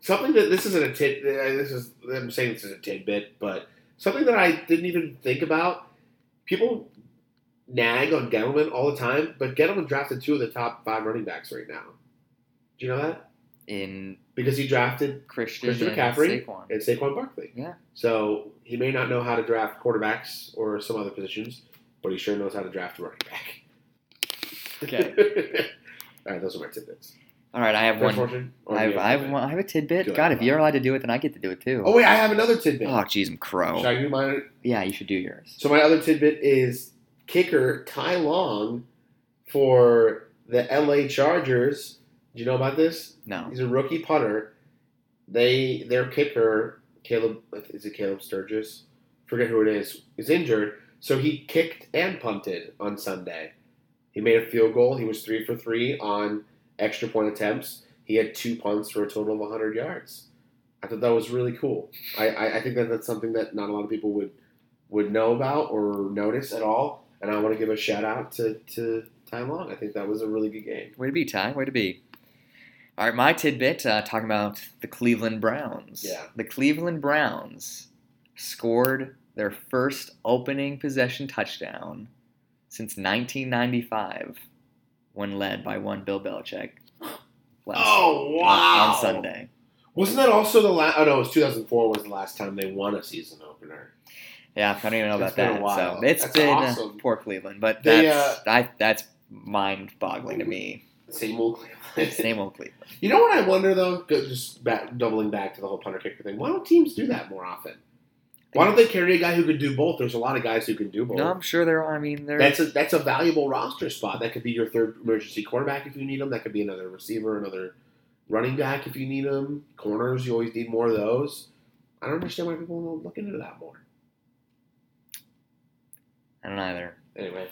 something that this isn't a tid. uh, This is I'm saying this is a tidbit, but something that I didn't even think about. People nag on Gettleman all the time, but Gettleman drafted two of the top five running backs right now. Do you know that? In Because he drafted Christian, Christian and McCaffrey Saquon. and Saquon Barkley. Yeah. So he may not know how to draft quarterbacks or some other positions, but he sure knows how to draft a running back. Okay. All right, those are my tidbits. All right, I have Fair one. I have, I, have one, I have a tidbit. Go God, if you're allowed to do it, then I get to do it too. Oh wait, I have another tidbit. Oh, jeez, I'm Should crow. I do mine? Yeah, you should do yours. So my other tidbit is kicker Ty Long for the LA Chargers. Do you know about this? No. He's a rookie punter. They their kicker Caleb is it Caleb Sturgis? Forget who it is. Is injured, so he kicked and punted on Sunday. He made a field goal. He was three for three on extra point attempts. He had two punts for a total of 100 yards. I thought that was really cool. I, I, I think that that's something that not a lot of people would would know about or notice at all. And I want to give a shout out to, to Ty Long. I think that was a really good game. Way to be, Ty. Way to be. All right, my tidbit uh, talking about the Cleveland Browns. Yeah. The Cleveland Browns scored their first opening possession touchdown since 1995 when led by one Bill Belichick. Last, Oh, on- wow. On Sunday. Wasn't that also the last? Oh no, it was 2004 was the last time they won a season opener. Yeah, I don't even know about that. So it's That's been uh, awesome. poor Cleveland, but They, that's uh, I, that's mind-boggling to me. Same old Cleveland. Same old Cleveland. You know what I wonder though? Just back, doubling back to the whole punter kicker thing. Why don't teams do that more often? Why don't they carry a guy who can do both? There's a lot of guys who can do both. No, I'm sure there are. I mean, there. That's a that's a valuable roster spot. That could be your third emergency quarterback if you need them. That could be another receiver, another running back if you need them. Corners, you always need more of those. I don't understand why people don't look into that more. I don't either. Anyway,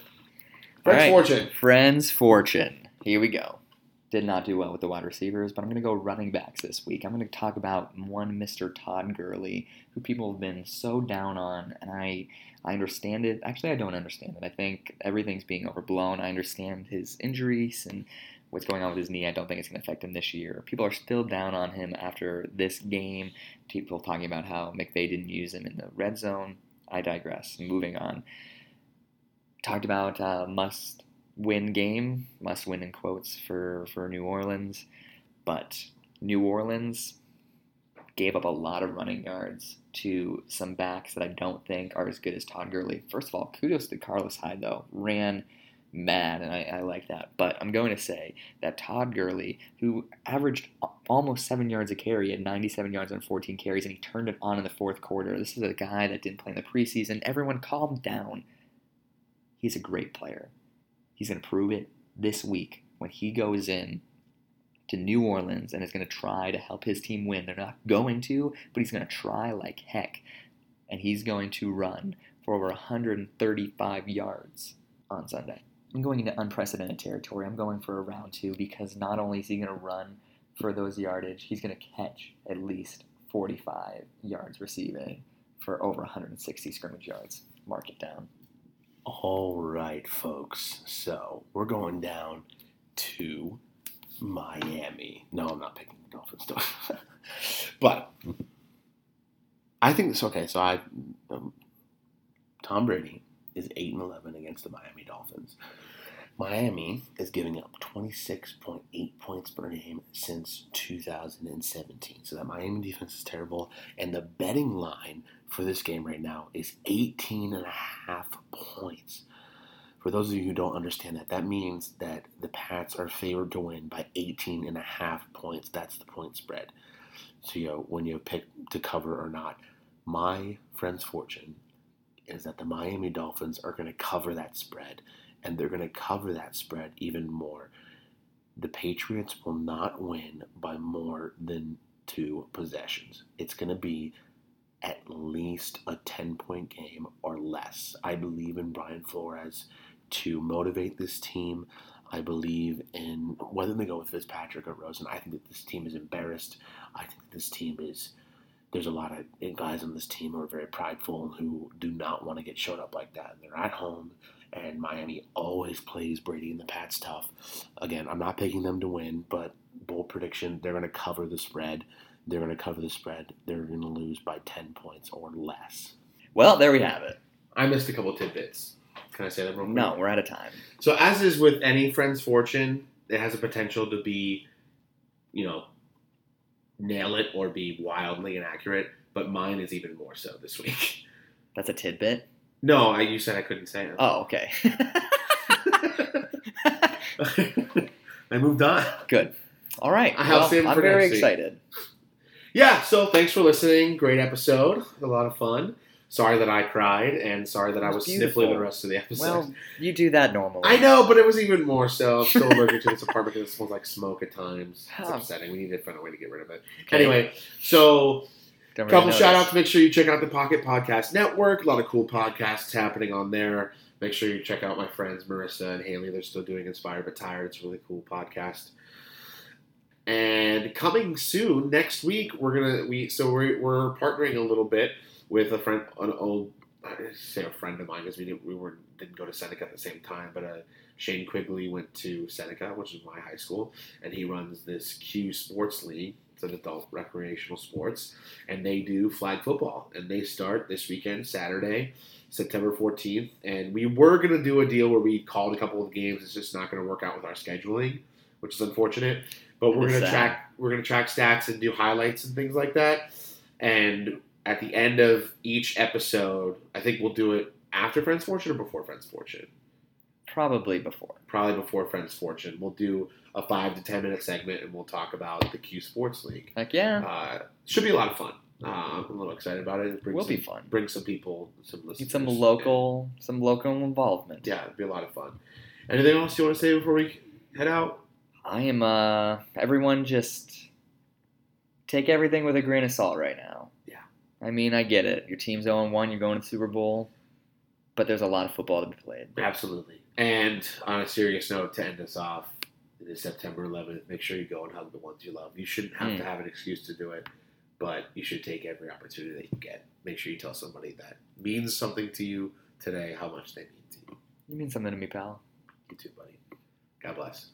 French right. fortune. Friends fortune. Here we go. Did not do well with the wide receivers, but I'm going to go running backs this week. I'm going to talk about one Mr. Todd Gurley, who people have been so down on, and I I understand it. Actually, I don't understand it. I think everything's being overblown. I understand his injuries and what's going on with his knee. I don't think it's going to affect him this year. People are still down on him after this game. People talking about how McVay didn't use him in the red zone. I digress. Moving on. Talked about uh, must win game, must win in quotes for, for New Orleans. But New Orleans gave up a lot of running yards to some backs that I don't think are as good as Todd Gurley. First of all, kudos to Carlos Hyde, though. Ran mad, and I, I, like that. But I'm going to say that Todd Gurley, who averaged almost seven yards a carry, had 97 yards on 14 carries, and he turned it on in the fourth quarter. This is a guy that didn't play in the preseason. Everyone calmed down. He's a great player. He's going to prove it this week when he goes in to New Orleans and is going to try to help his team win. They're not going to, but he's going to try like heck. And he's going to run for over 135 yards on Sunday. I'm going into unprecedented territory. I'm going for a round two because not only is he going to run for those yardage, he's going to catch at least 45 yards receiving for over 160 scrimmage yards. Mark it down. All right, folks. So we're going down to Miami. No, I'm not picking the Dolphins, but I think this. Okay, so I um, Tom Brady is eight and eleven against the Miami Dolphins. Miami is giving up 26.8 points per game since 2017. So that Miami defense is terrible. And the betting line for this game right now is 18 and a half points. For those of you who don't understand that, that means that the Pats are favored to win by 18 and a half points. That's the point spread. So, you know, when you pick to cover or not, my friend's fortune is that the Miami Dolphins are going to cover that spread, and they're going to cover that spread even more. The Patriots will not win by more than two possessions. It's going to be at least a 10 point game or less. I believe in Brian Flores to motivate this team. I believe in whether they go with Fitzpatrick or Rosen. I think that this team is embarrassed. I think that this team is. There's a lot of guys on this team who are very prideful who do not want to get showed up like that. They're at home, and Miami always plays Brady and the Pats tough. Again, I'm not picking them to win, but bold prediction: they're going to cover the spread. They're going to cover the spread. They're going to lose by 10 points or less. Well, there we have it. I missed a couple tidbits. Can I say that real quick? No, we're out of time. So, as is with any friend's fortune, it has a potential to be, you know, nail it or be wildly inaccurate. But mine is even more so this week. That's a tidbit. No, I, you said I couldn't say it. Oh, okay. I moved on. Good. All right. I have well, saved I'm very next week. excited. Yeah, so thanks for listening. Great episode. A lot of fun. Sorry that I cried, and sorry that I was was sniffling the rest of the episode. Well, you do that normally. I know, but it was even more so. I'm still allergic to this apartment because it smells like smoke at times. It's upsetting. We need to find a way to get rid of it. Okay. Anyway, so Don't really couple notice. shout outs. Make sure you check out the Pocket Podcast Network. A lot of cool podcasts happening on there. Make sure you check out my friends Marissa and Haley. They're still doing Inspired but Tired. It's a really cool podcast. And coming soon next week, we're gonna we so we're, we're partnering a little bit with a friend, an old I say a friend of mine because we didn't we were didn't go to Seneca at the same time, but uh, Shane Quigley went to Seneca, which is my high school, and he runs this Q Sports League. It's an adult recreational sports, and they do flag football, and they start this weekend, Saturday, September 14th. And we were gonna do a deal where we called a couple of games. It's just not gonna work out with our scheduling, which is unfortunate. But we're It's gonna sad. track we're gonna track stats and do highlights and things like that. And at the end of each episode, I think we'll do it after Friends Fortune or before Friends Fortune. Probably before. Probably before Friends Fortune. We'll do a five to ten minute segment and we'll talk about the Q Sports League. Heck yeah, Uh, should be a lot of fun. Uh, I'm a little excited about it. Bring Will some, be fun. Bring some people, some listeners. some local, some local involvement. Yeah, it'd be a lot of fun. Anything else you want to say before we head out? I am. uh Everyone, just take everything with a grain of salt right now. Yeah. I mean, I get it. Your team's 0 1. You're going to the Super Bowl, but there's a lot of football to be played. Absolutely. And on a serious note, to end us off, It is September 11th. Make sure you go and hug the ones you love. You shouldn't have Mm. to have an excuse to do it, but you should take every opportunity that you get. Make sure you tell somebody that means something to you today how much they mean to you. You mean something to me, pal. You too, buddy. God bless.